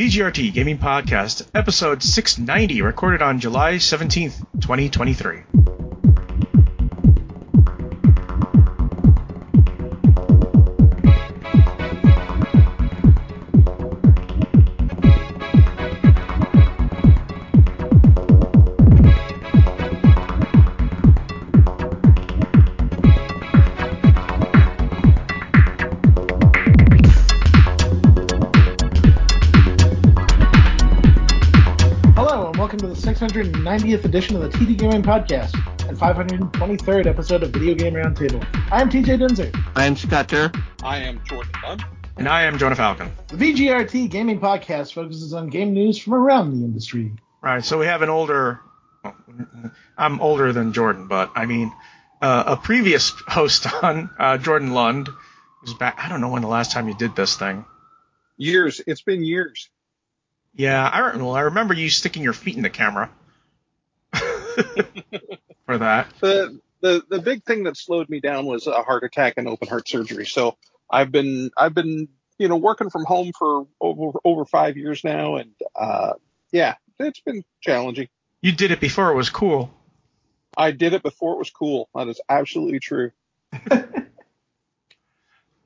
VGRT Gaming Podcast, episode 690, recorded on July 17th, 2023. 690th edition of the TD Gaming Podcast and 523rd episode of Video Game Roundtable. I am TJ Denzer. I am Scott Durr. I am Jordan Dunn. And I am Jonah Falcon. The VGRT Gaming Podcast focuses on game news from around the industry. Right, so we have an older. I'm older than Jordan, but I mean, uh, a previous host on, uh, Jordan Lund, who's back. I don't know when the last time you did this thing. Years. It's been years. Yeah, I, re- well, I remember you sticking your feet in the camera for that. The the the big thing that slowed me down was a heart attack and open heart surgery. So I've been I've been you know working from home for over over five years now, and uh, yeah, it's been challenging. You did it before it was cool. I did it before it was cool. That is absolutely true.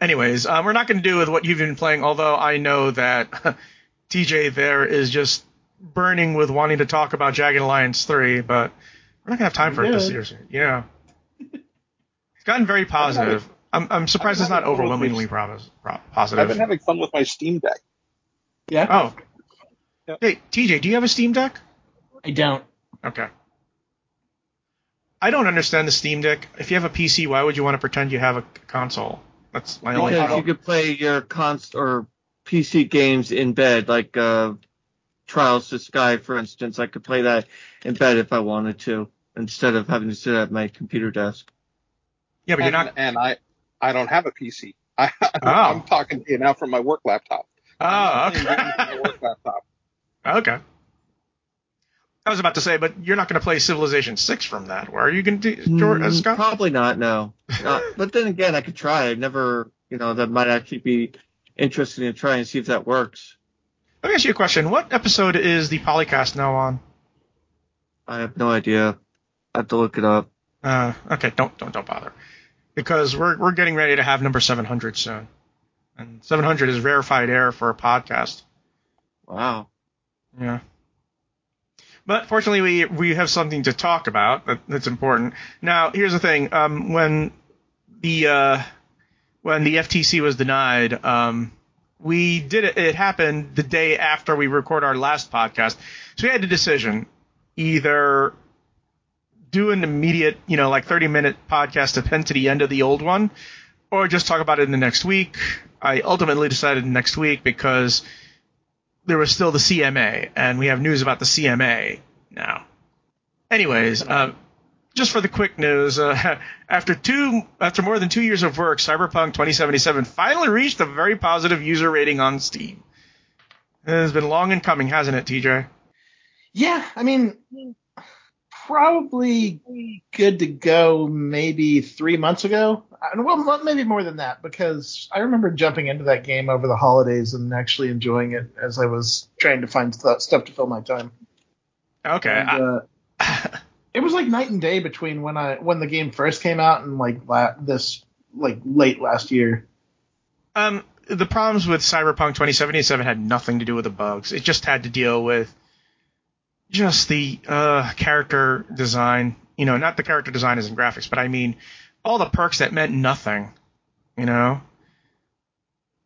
Anyways, um, we're not going to do with what you've been playing, although I know that TJ there is just burning with wanting to talk about Jagged Alliance 3, but we're not going to have time for it this year. Yeah. It's gotten very positive. I'm, I'm surprised it's not I've been having overwhelmingly positive. I've been having fun with my Steam Deck. Yeah? Oh. Yep. Hey, TJ, do you have a Steam Deck? I don't. Okay. I don't understand the Steam Deck. If you have a PC, why would you want to pretend you have a console? That's my only Because you could play your const or PC games in bed, like uh, Trials to Sky, for instance. I could play that in bed if I wanted to, instead of having to sit at my computer desk. Yeah, but you're and, not. and I I don't have a PC. I, Oh. I'm talking to you now from my work laptop. Oh, I'm playing games okay. on my work laptop. okay. I was about to say, but you're not going to play Civilization 6 from that. Where are you going to do, George, uh, Mm, Scott? Probably not, no. Not- but then again, I could try. I've never, you know, that might actually be interesting to try and see if that works. Let me ask you a question. What episode is the Polycast now on? I have no idea. I have to look it up. Uh, okay, don't don't don't bother, because we're we're getting ready to have number 700 soon, and 700 is rarefied air for a podcast. Wow. Yeah. But fortunately, we we have something to talk about that, that's important. Now, here's the thing: um, when the uh, when the FTC was denied, um, we did it. It happened the day after we record our last podcast, so we had a decision: either do an immediate, you know, like 30 minute podcast to pen to the end of the old one, or just talk about it in the next week. I ultimately decided next week because there was still the CMA, and we have news about the CMA now. Anyways, uh, just for the quick news, uh, after two, after more than two years of work, Cyberpunk 2077 finally reached a very positive user rating on Steam. It has been long in coming, hasn't it, TJ? Yeah, I mean, probably good to go maybe three months ago. Uh, Well, maybe more than that, because I remember jumping into that game over the holidays and actually enjoying it as I was trying to find stu- stuff to fill my time. Okay. And, I- uh, it was like night and day between when I when the game first came out and like la- this like late last year. Um, the problems with Cyberpunk 2077 had nothing to do with the bugs. It just had to deal with just the uh, character design. You know, not the character design as in graphics, but I mean all the perks that meant nothing. You know.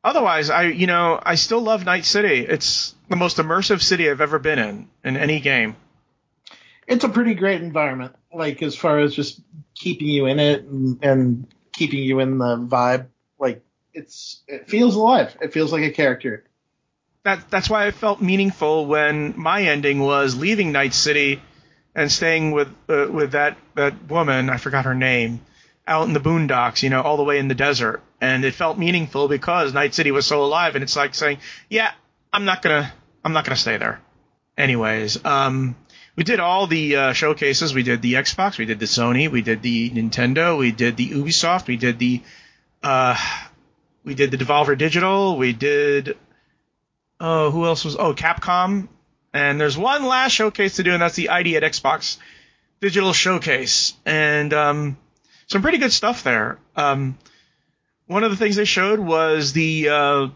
Otherwise, I you know I still love Night City. It's the most immersive city I've ever been in in any game. It's a pretty great environment, like as far as just keeping you in it and, and keeping you in the vibe. Like it's it feels alive. It feels like a character. that that's why I felt meaningful when my ending was leaving Night City and staying with uh, with that that woman I forgot her name out in the boondocks, you know, all the way in the desert, and it felt meaningful because Night City was so alive, and it's like saying, yeah, I'm not gonna I'm not gonna stay there. Anyways, um, we did all the uh, showcases. We did the Xbox, we did the Sony, we did the Nintendo, we did the Ubisoft, we did the uh, we did the Devolver Digital, we did oh, who else was? Oh, Capcom. And there's one last showcase to do, and that's the ID at Xbox Digital Showcase, and um, some pretty good stuff there. Um, one of the things they showed was the uh,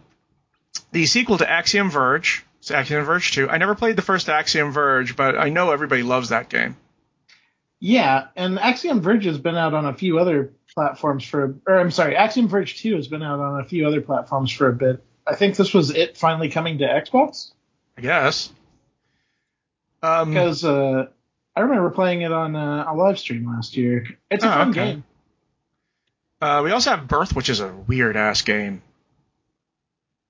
the sequel to Axiom Verge. It's Axiom Verge 2. I never played the first Axiom Verge, but I know everybody loves that game. Yeah, and Axiom Verge has been out on a few other platforms for, or I'm sorry, Axiom Verge 2 has been out on a few other platforms for a bit. I think this was it finally coming to Xbox I guess. Um, because uh, I remember playing it on uh, a live stream last year. It's a Oh, fun okay. game. uh, we also have Birth, which is a weird ass game.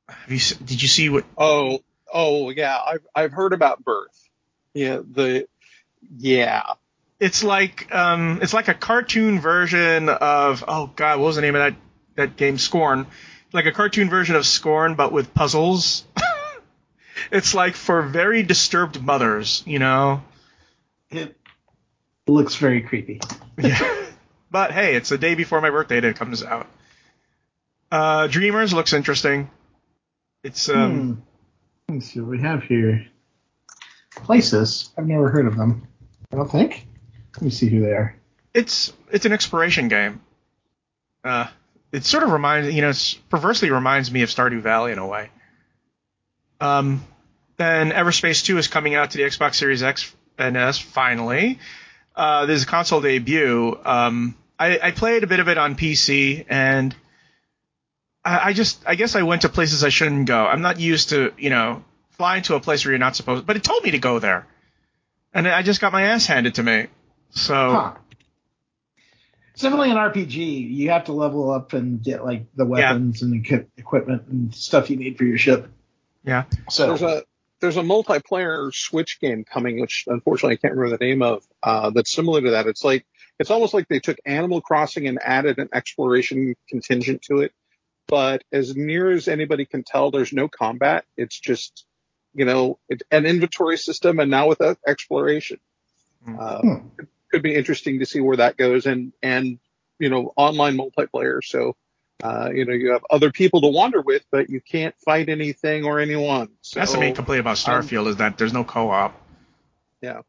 Have you, did you see what? Oh, oh yeah, I've I've heard about Birth. Yeah, the yeah. It's like um, it's like a cartoon version of oh god, what was the name of that that game? Scorn, like a cartoon version of Scorn, but with puzzles. it's like for very disturbed mothers, you know. It looks very creepy. Yeah. but hey, it's the day before my birthday that it comes out. Uh, Dreamers looks interesting. It's um, Hmm. Let me see what we have here. Places. I've never heard of them. I don't think. Let me see who they are. it's it's an exploration game. Uh, it sort of reminds you know, perversely reminds me of Stardew Valley in a way. Um, then Everspace 2 is coming out to the Xbox Series X and S finally. Uh, there's a console debut. Um, I, I played a bit of it on PC and I, I just I guess I went to places I shouldn't go. I'm not used to you know flying to a place where you're not supposed, but it told me to go there, and I just got my ass handed to me. So. Huh. Similarly, in RPG, you have to level up and get like the weapons and equip- equipment and stuff you need for your ship. Yeah. So There's a there's a multiplayer Switch game coming, which unfortunately I can't remember the name of. Uh, that's similar to that. It's like it's almost like they took Animal Crossing and added an exploration contingent to it. But as near as anybody can tell, there's no combat. It's just you know it, an inventory system, and now with exploration. Hmm. Uh, Hmm. it could be interesting to see where that goes, and and you know online multiplayer. So. Uh, you know, you have other people to wander with, but you can't fight anything or anyone. So, That's the main complaint about Starfield is that there's no co-op. Yeah.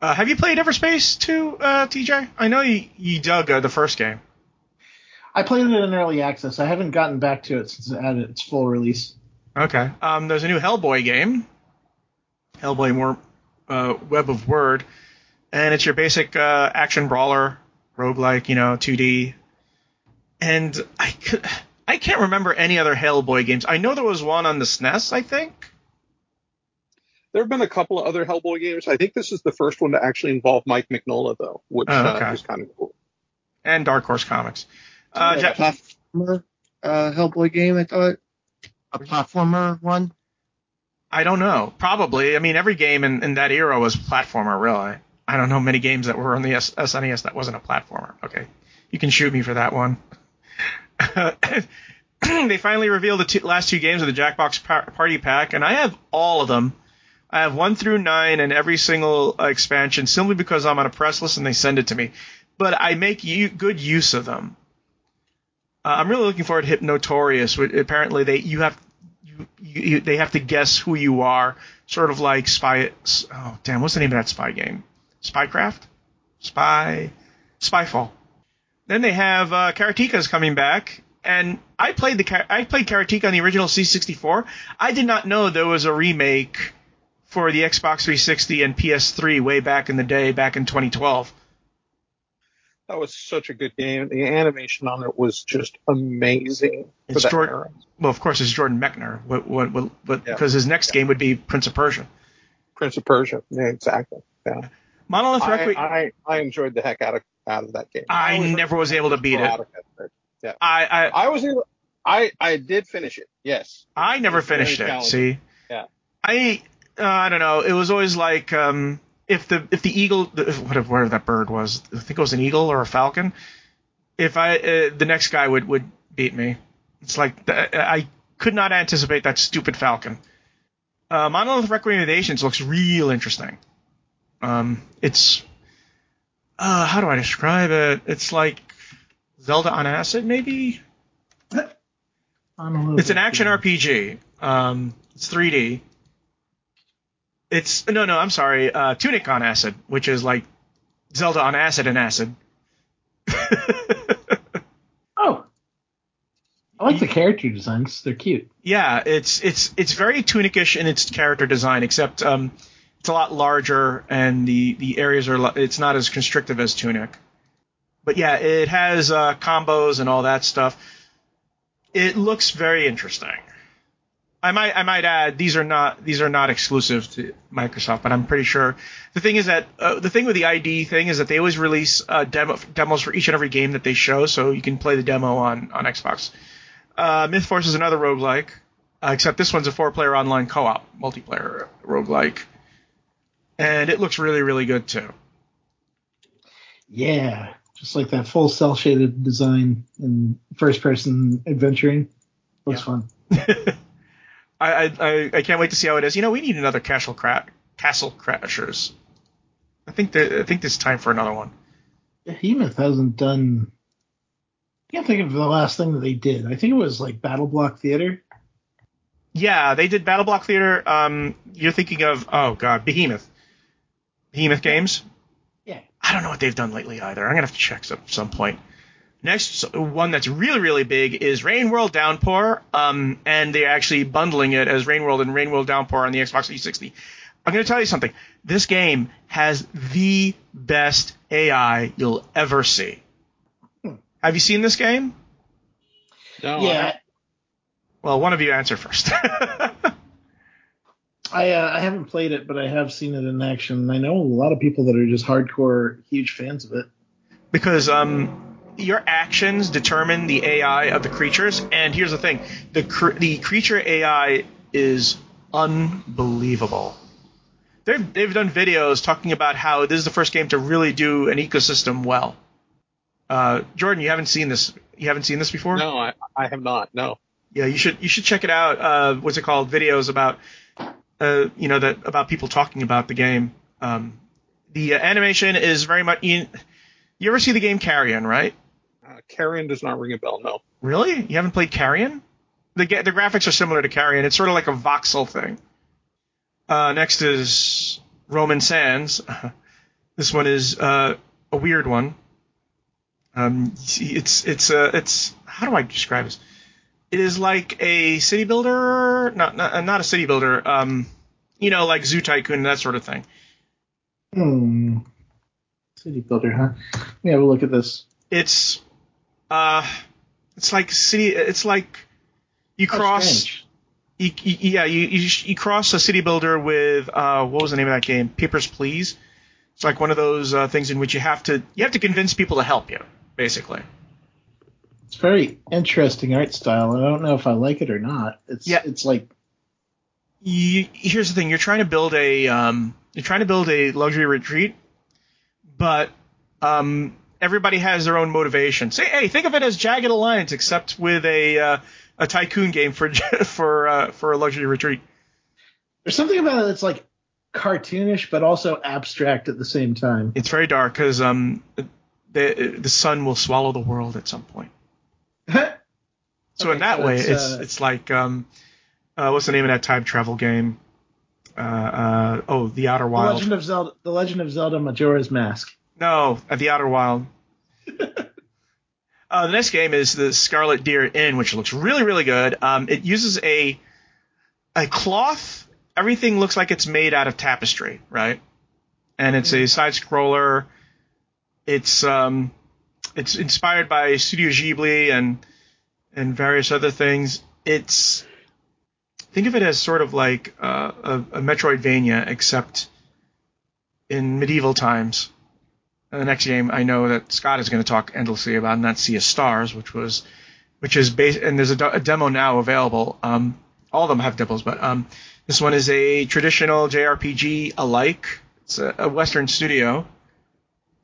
Uh, have you played Everspace 2, uh, TJ? I know you, you dug uh, the first game. I played it in early access. I haven't gotten back to it since it had its full release. Okay. Um, there's a new Hellboy game. Hellboy more uh, Web of Wyrd, and it's your basic uh, action brawler, roguelike, you know, 2D. And I could, I can't remember any other Hellboy games. I know there was one on the SNES, I think. There have been a couple of other Hellboy games. I think this is the first one to actually involve Mike Mignola, though, which Oh, okay. uh, is kind of cool. and Dark Horse Comics. Uh, a Jack- platformer uh, Hellboy game, I thought. A platformer one. I don't know. Probably. I mean, every game in, in that era was platformer, really. I don't know many games that were on the S- SNES that wasn't a platformer. Okay, you can shoot me for that one. they finally revealed the two, last two games of the Jackbox par- Party Pack, and I have all of them. I have one through nine and every single uh, expansion simply because I'm on a press list and they send it to me. But I make u- good use of them. Uh, I'm really looking forward to Hypnotorious. Apparently, they you have you, you, they have to guess who you are, sort of like spy. Oh damn, what's the name of that spy game? Spycraft, Spy, Spyfall. Then they have uh, Karateka's coming back, and I played the I played Karateka on the original C64. I did not know there was a remake for the Xbox 360 and PS3 way back in the day, back in 2012. That was such a good game. The animation on it was just amazing It's era. Well, of course, it's Jordan Mechner, what, what, what, but Yeah. because his next game would be Prince of Persia. Prince of Persia. Yeah, exactly. Yeah. Monolith I, Requiem. I, I enjoyed the heck out of out of that game. I always never was able to beat it. sporadic at. I, I I was able. I I did finish it. Yes. I never finished it. See, Yeah. I uh, I don't know. It was always like um, if the if the eagle, the- whatever, whatever that bird was, I think it was an eagle or a falcon. If I uh, the next guy would would beat me, it's like th- I could not anticipate that stupid falcon. Uh, Monolith Recommendations looks real interesting. Um, it's uh, how do I describe it? It's like Zelda on acid, maybe. It's an action RPG. Um, it's 3D. It's no, no. I'm sorry. Uh, Tunic on acid, which is like Zelda on acid and acid. Oh, I like the character designs. They're cute. yeah, it's it's it's very Tunicish in its character design, except um, it's a lot larger and the the areas are it's not as constrictive as Tunic. But yeah, it has uh, combos and all that stuff. It looks very interesting. I might I might add these are not these are not exclusive to Microsoft, but I'm pretty sure the thing is that uh, the thing with the ID thing is that they always release uh, demo, demos for each and every game that they show, so you can play the demo on on Xbox. Uh, Myth Force is another roguelike, uh, except this one's a four-player online co-op multiplayer roguelike, and it looks really really good too. Yeah, just like that full cell shaded design in first person adventuring. Looks Yeah. fun. I, I I can't wait to see how it is. You know, we need another Castle Cra- Castle Crashers. I think I think it's time for another one. Behemoth hasn't done. I can't think of the last thing that they did. I think it was like Battle Block Theater. Yeah, they did Battle Block Theater. Um, you're thinking of oh god, Behemoth. Behemoth Games. Yeah. I don't know what they've done lately either. I'm gonna have to check some some point. Next one that's really really big is Rain World Downpour. Um, and they're actually bundling it as Rain World and Rain World Downpour on the Xbox 360. I'm gonna tell you something. This game has the best AI you'll ever see. Hmm. Have you seen this game? No, yeah, Well, one of you answer first. I uh, I haven't played it, but I have seen it in action. I know a lot of people that are just hardcore huge fans of it. because um, your actions determine the AI of the creatures. And here's the thing: the cr- the creature AI is unbelievable. They've they've done videos talking about how this is the first game to really do an ecosystem well. Uh, Jordan, you haven't seen this. You haven't seen this before. no, I, I have not. No. Yeah, you should you should check it out. Uh, what's it called? Videos about uh, you know that about people talking about the game. Um, the uh, animation is very much. You, you ever see the game Carrion, right? Uh, Carrion does not ring a bell. No. Really? You haven't played Carrion? The ga- the graphics are similar to Carrion. It's sort of like a voxel thing. Uh, next is Roman Sands. this one is uh, a weird one. Um, it's it's uh, it's how do I describe this? It is like a city builder, not not, not a city builder. Um, you know, like Zoo Tycoon, that sort of thing. Hmm. City builder, huh? Let me have a look at this. It's uh, it's like city. It's like you cross. you, yeah, you, you you cross a city builder with uh, what was the name of that game? Papers, Please. It's like one of those uh, things in which you have to you have to convince people to help you, basically. It's very interesting art style. I don't know if I like it or not. It's Yeah. it's like You, here's the thing: you're trying to build a um, you're trying to build a luxury retreat, but um, everybody has their own motivation. Say, hey, think of it as Jagged Alliance, except with a uh, a tycoon game for for uh, for a luxury retreat. there's something about it that's like cartoonish but also abstract at the same time. It's very dark because um, the the sun will swallow the world at some point. So Okay, in that so way, it's, it's uh, it's like um, uh, what's the name of that time travel game? Uh, uh, oh, The Outer The Legend of Zelda, The Legend of Zelda Majora's Mask. No, at The Outer Wild. uh, the next game is the Scarlet Deer Inn, which looks really really good. Um, it uses a a cloth. Everything looks like it's made out of tapestry, right? And it's a side scroller. It's um, it's inspired by Studio Ghibli and and various other things. It's think of it as sort of like uh, a, a Metroidvania, except in medieval times. And the next game I know that Scott is going to talk endlessly about, and that's Sea of Stars, which was, which is based, and there's a, a demo now available. Um, all of them have demos, but um, this one is a traditional JRPG alike. It's a, a Western studio.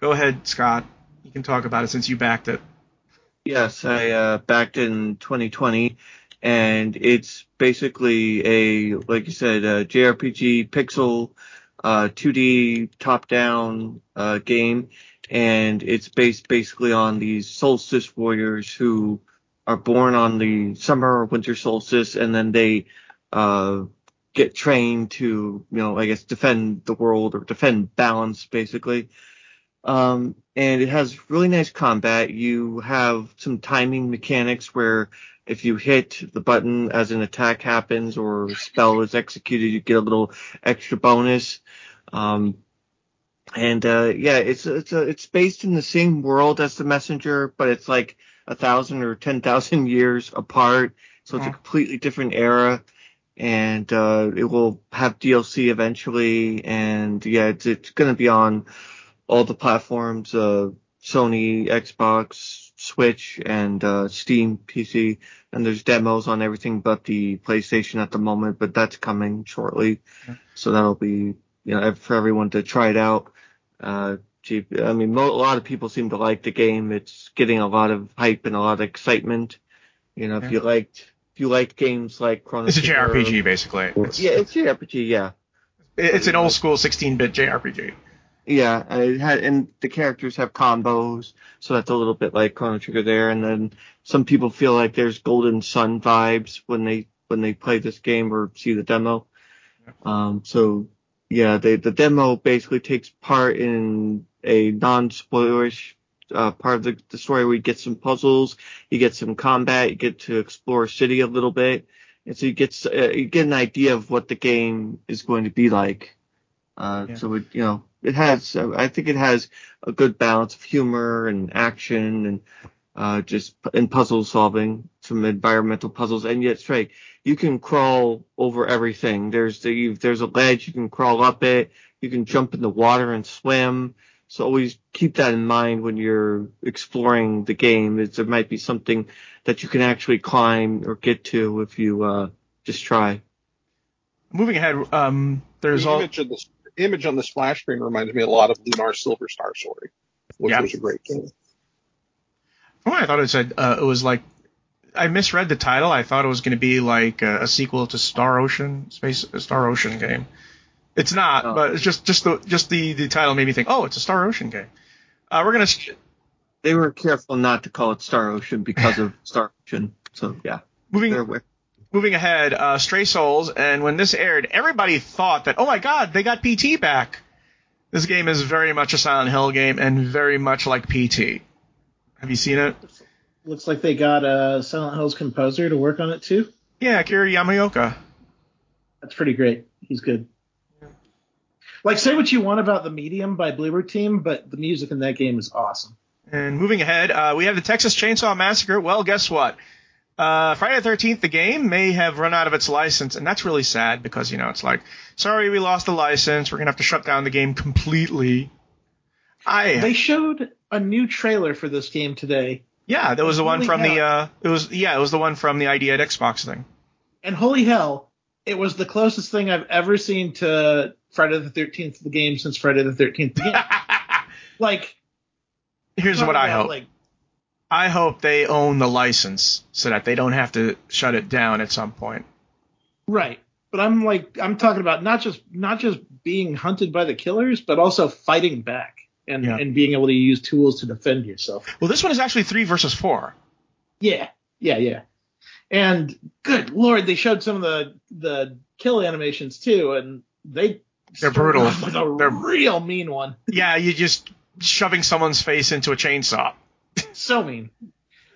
Go ahead, Scott. You can talk about it since you backed it. Yes, I uh, backed it in 2020, and it's basically a, like you said, a JRPG pixel, uh, 2D top-down uh, game, and it's based basically on these solstice warriors who are born on the summer or winter solstice, and then they uh, get trained to, you know, I guess defend the world or defend balance basically. Um, and it has really nice combat. You have some timing mechanics where if you hit the button as an attack happens or a spell is executed, you get a little extra bonus. Um, and uh, yeah, it's it's a, it's based in the same world as the Messenger, but it's like a thousand or ten thousand years apart. So it's a completely different era, and uh, it will have DLC eventually. And yeah, it's it's gonna be on all the platforms: uh, Sony, Xbox, Switch, and uh, Steam PC. And there's demos on everything but the PlayStation at the moment, but that's coming shortly. So that'll be you know for everyone to try it out. Uh, I mean, mo- a lot of people seem to like the game. It's getting a lot of hype and a lot of excitement. You know, if you liked if you liked games like Chrono It's a JRPG basically. It's, Yeah, it's JRPG. Yeah, it's an old school 16-bit JRPG. Yeah. and It had and the characters have combos, so that's a little bit like Chrono Trigger there. And then some people feel like there's Golden Sun vibes when they when they play this game or see the demo. Um, so yeah, they, the demo basically takes part in a non-spoilerish uh, part of the, the story where you get some puzzles, you get some combat, you get to explore a city a little bit, and so you get uh, you get an idea of what the game is going to be like. Uh, Yeah. So it you know it has uh, I think it has a good balance of humor and action and uh, just and puzzle solving, some environmental puzzles, and yet it's straight you can crawl over everything. There's the you, there's a ledge you can crawl up it. You can jump in the water and swim. So always keep that in mind when you're exploring the game. Is there might be something that you can actually climb or get to if you uh, just try. Moving ahead, um, there's the all image of the image on the splash screen reminds me a lot of Lunar Silver Star Story, which Yeah. was a great game. Oh, I thought it said uh, it was like I misread the title. I thought it was going to be like a, a sequel to Star Ocean, Space a Star Ocean game. It's not, Oh. but it's just just the just the the title made me think, oh, it's a Star Ocean game. Uh, we're gonna They were careful not to call it Star Ocean because of Star Ocean. So yeah, moving they're aware. Moving ahead. Uh, Stray Souls, and when this aired, everybody thought that, oh my God, they got PT back. This game is very much a Silent Hill game and very much like PT. Have you seen it? Looks like they got uh, Silent Hill's composer to work on it too. Yeah, Akira Yamaoka. That's pretty great. He's good. Like, say what you want about the Medium by Bloober Team, but the music in that game is awesome. And moving ahead, uh, we have the Texas Chainsaw Massacre. Well, guess what? Uh, Friday the 13th, the game may have run out of its license, and that's really sad because, you know, it's like, sorry, we lost the license. We're going to have to shut down the game completely. I, They showed a new trailer for this game today, yeah, that was the one Holy from the, uh, it was, yeah, it was the one from the ID at Xbox thing. and holy hell, it was the closest thing I've ever seen to Friday the 13th the game since Friday the 13th the like, Here's what I hope. Like, I hope they own the license so that they don't have to shut it down at some point. right. But I'm like, I'm talking about not just not just being hunted by the killers, but also fighting back and Yeah. and being able to use tools to defend yourself. Well, this one is actually three versus four. Yeah, yeah, yeah. And good lord, they showed some of the the kill animations too, and they They're brutal. off With a They're- real mean one. Yeah, you're just shoving someone's face into a chainsaw. So mean.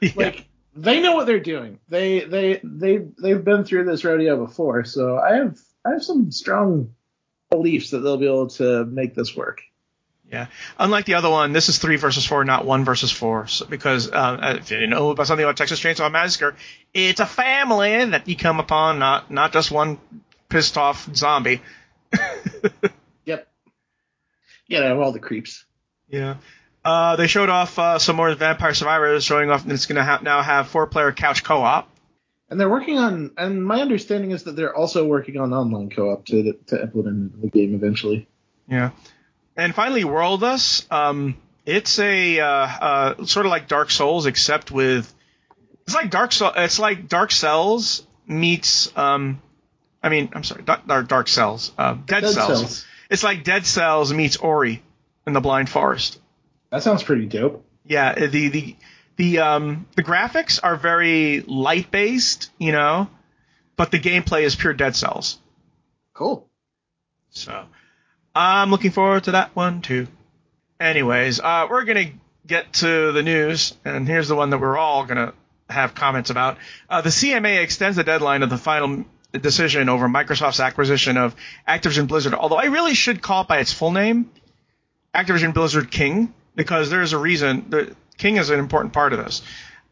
Yeah. Like they know what they're doing. They they they they've been through this rodeo before, so I have I have some strong beliefs that they'll be able to make this work. Yeah. Unlike the other one, this is three versus four, not one versus four. So, because uh, if you know about something about Texas Chainsaw Massacre, it's a family that you come upon, not not just one pissed off zombie. Yep. Yeah, all the creeps. yeah. Uh, they showed off uh, some more Vampire Survivors, showing off that it's going to ha- now have four-player couch co-op. And they're working on, and my understanding is that they're also working on online co-op to to implement in the game eventually. Yeah. And finally, World Worldless. Um, it's a uh, uh, sort of like Dark Souls, except with it's like Dark Soul. It's like Dark Cells meets. Um, I mean, I'm sorry, Dark, Dark- Dark Cells. Uh, Dead, Dead Cells. Cells. It's like Dead Cells meets Ori in the Blind Forest. That sounds pretty dope. Yeah, the the the um the graphics are very light based, you know, but the gameplay is pure Dead Cells. Cool. So I'm looking forward to that one too. Anyways, uh, we're gonna get to the news, and here's the one that we're all gonna have comments about. Uh, the CMA extends the deadline of the final decision over Microsoft's acquisition of Activision Blizzard. Although I really should call it by its full name, Activision Blizzard King, because there's a reason. The, King is an important part of this.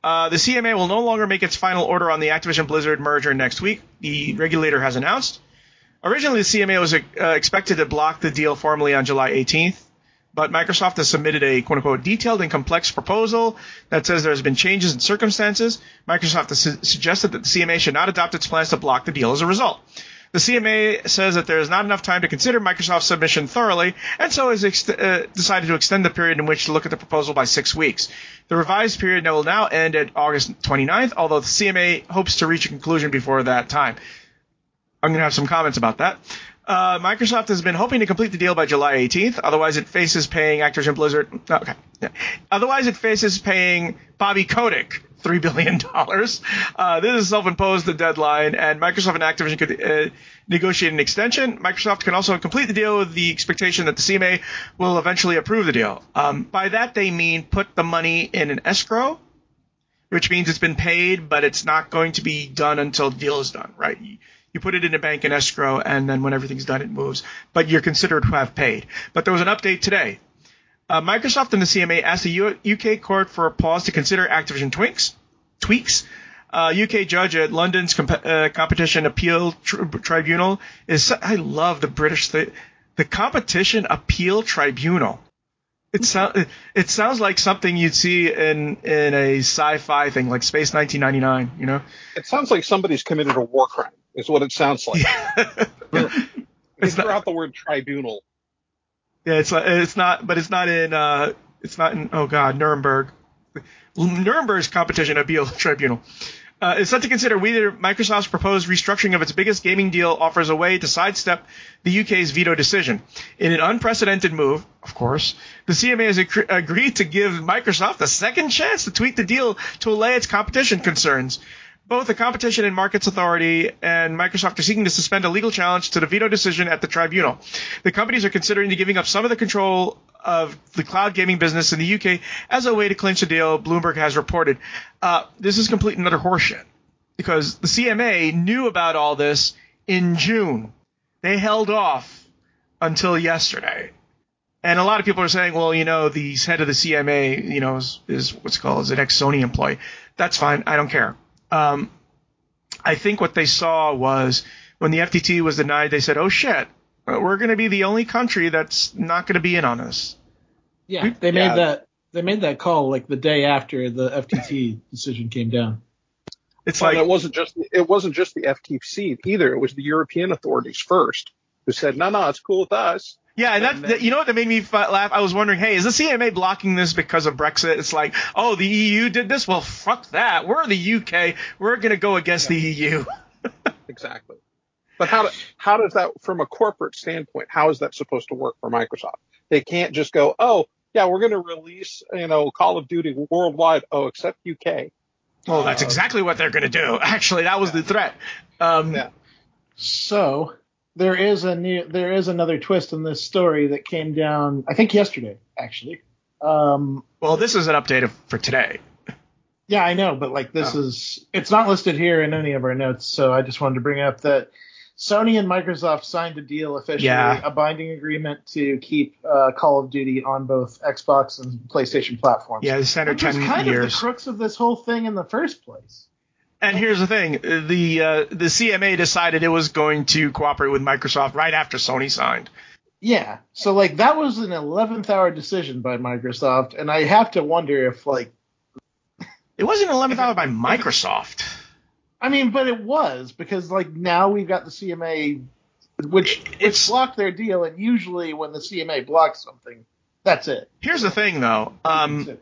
Uh, the CMA will no longer make its final order on the Activision Blizzard merger next week. The regulator has announced. Originally, the CMA was uh, expected to block the deal formally on July 18th, but Microsoft has submitted a quote unquote detailed and complex proposal that says there's been changes in circumstances. Microsoft has su- suggested that the CMA should not adopt its plans to block the deal as a result. The CMA says that there is not enough time to consider Microsoft's submission thoroughly, and so has ex- uh, decided to extend the period in which to look at the proposal by six weeks. The revised period will now end at August 29th, although the CMA hopes to reach a conclusion before that time. I'm going to have some comments about that. Uh, Microsoft has been hoping to complete the deal by July 18th. Otherwise, it faces paying Activision Blizzard. Okay. Yeah. Otherwise, it faces paying Bobby Kotick three billion dollars. Uh, this is self-imposed the deadline, and Microsoft and Activision could uh, negotiate an extension. Microsoft can also complete the deal with the expectation that the CMA will eventually approve the deal. Um, by that they mean put the money in an escrow, which means it's been paid, but it's not going to be done until the deal is done, right? You put it in a bank in escrow, and then when everything's done, it moves. But you're considered to have paid. But there was an update today. Uh, Microsoft and the CMA asked the U- UK court for a pause to consider Activision tweaks. Tweaks. Uh, UK judge at London's comp- uh, Competition Appeal Tr- Tribunal is. I love the British. The, the Competition Appeal Tribunal. It sounds. It sounds like something you'd see in in a sci-fi thing like Space 1999. You know. It sounds like somebody's committed a war crime. Is what it sounds like. You It's throw not- out the word tribunal. Yeah, it's like it's not, but it's not in. Uh, it's not in. Oh God, Nuremberg. Nuremberg's competition appeal tribunal. Uh, is set to consider whether Microsoft's proposed restructuring of its biggest gaming deal offers a way to sidestep the UK's veto decision. In an unprecedented move, of course, the CMA has ag- agreed to give Microsoft a second chance to tweak the deal to allay its competition concerns. Both the Competition and Markets Authority and Microsoft are seeking to suspend a legal challenge to the veto decision at the tribunal. The companies are considering giving up some of the control of the cloud gaming business in the UK as a way to clinch a deal, Bloomberg has reported. Uh, this is complete and utter horseshit because the CMA knew about all this in June. They held off until yesterday. And a lot of people are saying, well, you know, the head of the CMA, you know, is, is what's called is an ex Sony employee. That's fine. I don't care. Um, I think what they saw was when the FTC was denied, they said, oh shit, we're going to be the only country that's not going to be in on this. Yeah, they made Yeah. that they made that call like the day after the FTC decision came down. It's Well, like, it wasn't just it wasn't just the FTC either. It was the European authorities first who said, "No, no, it's cool with us." Yeah, and And that, that you know what that made me f- laugh. I was wondering, hey, is the CMA blocking this because of Brexit? It's like, oh, the EU did this. Well, fuck that. We're the UK. We're gonna go against the E EU. Exactly. But how how does that, from a corporate standpoint, how is that supposed to work for Microsoft? They can't just go, "Oh, yeah, we're going to release, you know, Call of Duty worldwide." Oh, except UK. Well, that's Uh, exactly what they're gonna do. Actually, that was the threat. Um, Yeah. So there is a new there is another twist in this story that came down I think yesterday actually. Um, Well, this is an update of, for today. yeah, I know, but like this Oh. is it's not listed here in any of our notes, so I just wanted to bring up that Sony and Microsoft signed a deal officially, Yeah. a binding agreement to keep uh, Call of Duty on both Xbox and PlayStation platforms. Yeah, the standard Which was 10 kind of the crux of this whole thing in the first place. And here's the thing: the uh, the CMA decided it was going to cooperate with Microsoft right after Sony signed. Yeah. So like that was an 11th hour decision by Microsoft and I have to wonder if like It wasn't 11th hour by Microsoft. I mean, but it was because like now we've got the CMA which It's- which blocked their deal and usually when the CMA blocks something, that's it. Here's the thing, though. Um.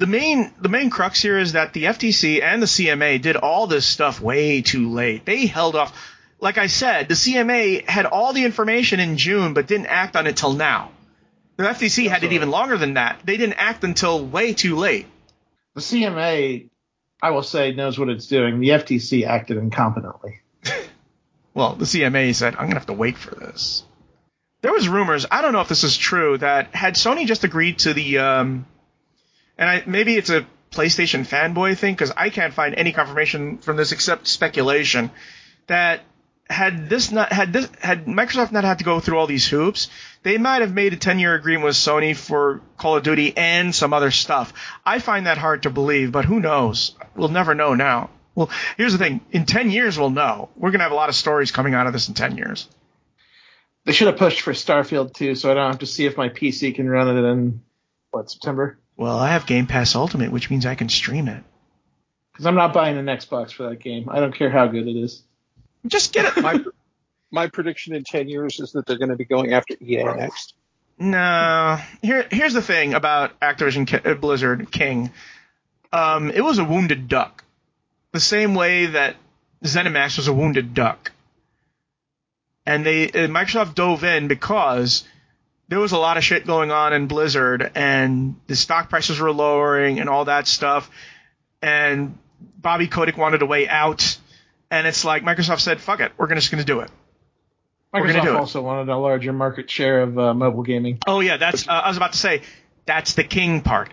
The main the main crux here is that the FTC and the CMA did all this stuff way too late. They held off. Like I said, the CMA had all the information in June, but didn't act on it till now. The FTC had it even longer than that. They didn't act until way too late. the CMA I will say, knows what it's doing. The FTC acted incompetently. Well, the CMA said, I'm going to have to wait for this. There was rumors, I don't know if this is true, that had Sony just agreed to the, um, and I, maybe it's a PlayStation fanboy thing, because I can't find any confirmation from this except speculation, that had this not, had this, had Microsoft not had to go through all these hoops, they might have made a 10 year agreement with Sony for Call of Duty and some other stuff. I find that hard to believe, but who knows? We'll never know now. Well, here's the thing. In 10 years, we'll know. We're to have a lot of stories coming out of this in 10 years. They should have pushed for Starfield too, so I don't have to see if my PC can run it in what September. Well, I have Game Pass Ultimate, which means I can stream it. Because I'm not buying an Xbox for that game. I don't care how good it is. Just get it. My my prediction in ten years is that they're going to be going after EA next. No. Here, here's the thing about Activision Ki- uh, Blizzard King. Um, it was a wounded duck, the same way that ZeniMax was a wounded duck. And they uh, Microsoft dove in because there was a lot of shit going on in Blizzard, and the stock prices were lowering and all that stuff. And Bobby Kotick wanted a way out, and it's like Microsoft said, "Fuck it, we're just going to do it." Microsoft it. also wanted a larger market share of uh, mobile gaming. Oh yeah, that's. Uh, I was about to say that's the king part.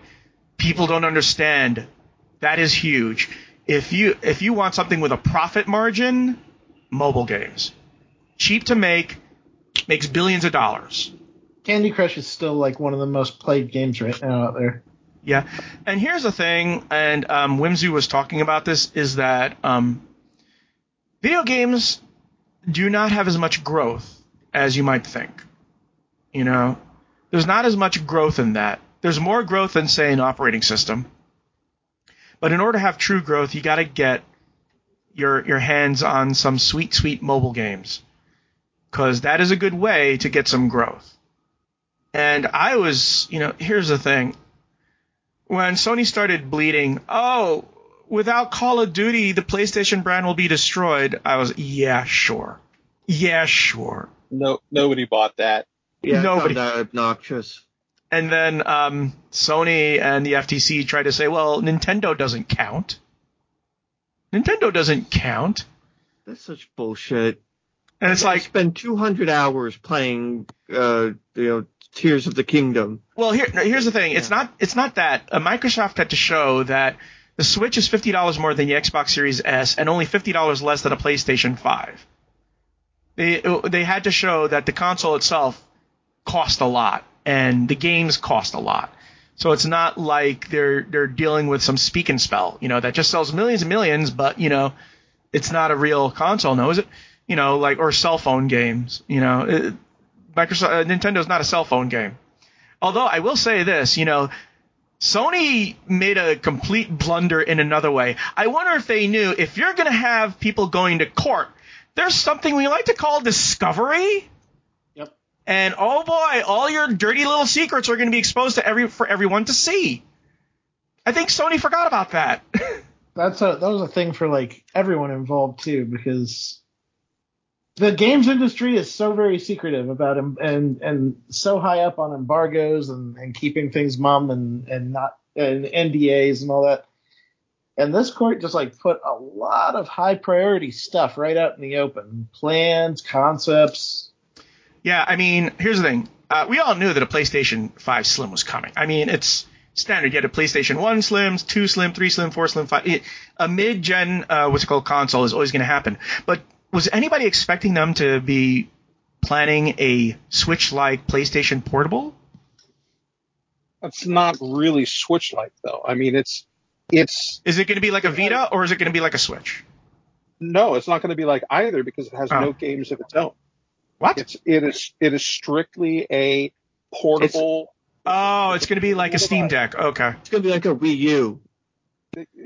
People don't understand. That is huge. If you if you want something with a profit margin, mobile games, cheap to make, makes billions of dollars. Candy Crush is still like one of the most played games right now out there. Yeah, and here's the thing, and um, Whimsy was talking about this, is that um, video games do not have as much growth as you might think. You know, there's not as much growth in that. There's more growth than say an operating system. But in order to have true growth, you got to get your your hands on some sweet sweet mobile games, because that is a good way to get some growth. And I was, you know, here's the thing when Sony started bleeding, oh, without Call of Duty, the PlayStation brand will be destroyed. I was, yeah, sure. Yeah, sure. No, nobody bought that. Yeah, Nobody- Nobody. that obnoxious. And then um, Sony and the FTC tried to say, well, Nintendo doesn't count. Nintendo doesn't count. That's such bullshit. And it's I like, spend 200 hours playing, uh, you know, Tears of the Kingdom. well, here, here's the thing. It's not, it's not that. Uh, Microsoft had to show that the Switch is fifty dollars more than the Xbox Series S, and only fifty dollars less than a PlayStation Five. They they had to show that the console itself cost a lot, and the games cost a lot. So it's not like they're they're dealing with some speak and spell, you know, that just sells millions and millions, but you know, it's not a real console, no, is it? You know, like or cell phone games, you know, it, Microsoft uh, Nintendo's not a cell phone game. Although I will say this, you know, Sony made a complete blunder in another way. I wonder if they knew if you're going to have people going to court, there's something we like to call discovery. Yep. And oh boy, all your dirty little secrets are going to be exposed to every for everyone to see. I think Sony forgot about that. That's a that was a thing for like everyone involved too, because the games industry is so very secretive about em- and and so high up on embargoes and, and keeping things mum and and not and NDAs and all that. And this court just like put a lot of high priority stuff right out in the open, plans, concepts. yeah, I mean, here's the thing. Uh, we all knew that a PlayStation 5 Slim was coming. I mean, it's standard. You had a PlayStation 1 Slim, 2 Slim, 3 Slim, 4 Slim, 5. It, a mid-gen, uh, what's it called, console is always going to happen. But was anybody expecting them to be planning a Switch-like PlayStation Portable? It's not really Switch like though. I mean, it's it's Is it going to be like a Vita or is it going to be like a Switch? no, it's not going to be like either because it has Oh. no games of its own. What? It's it is it is strictly a portable. Oh, it's going to be like a Steam Deck. Okay. It's gonna be like a Wii U.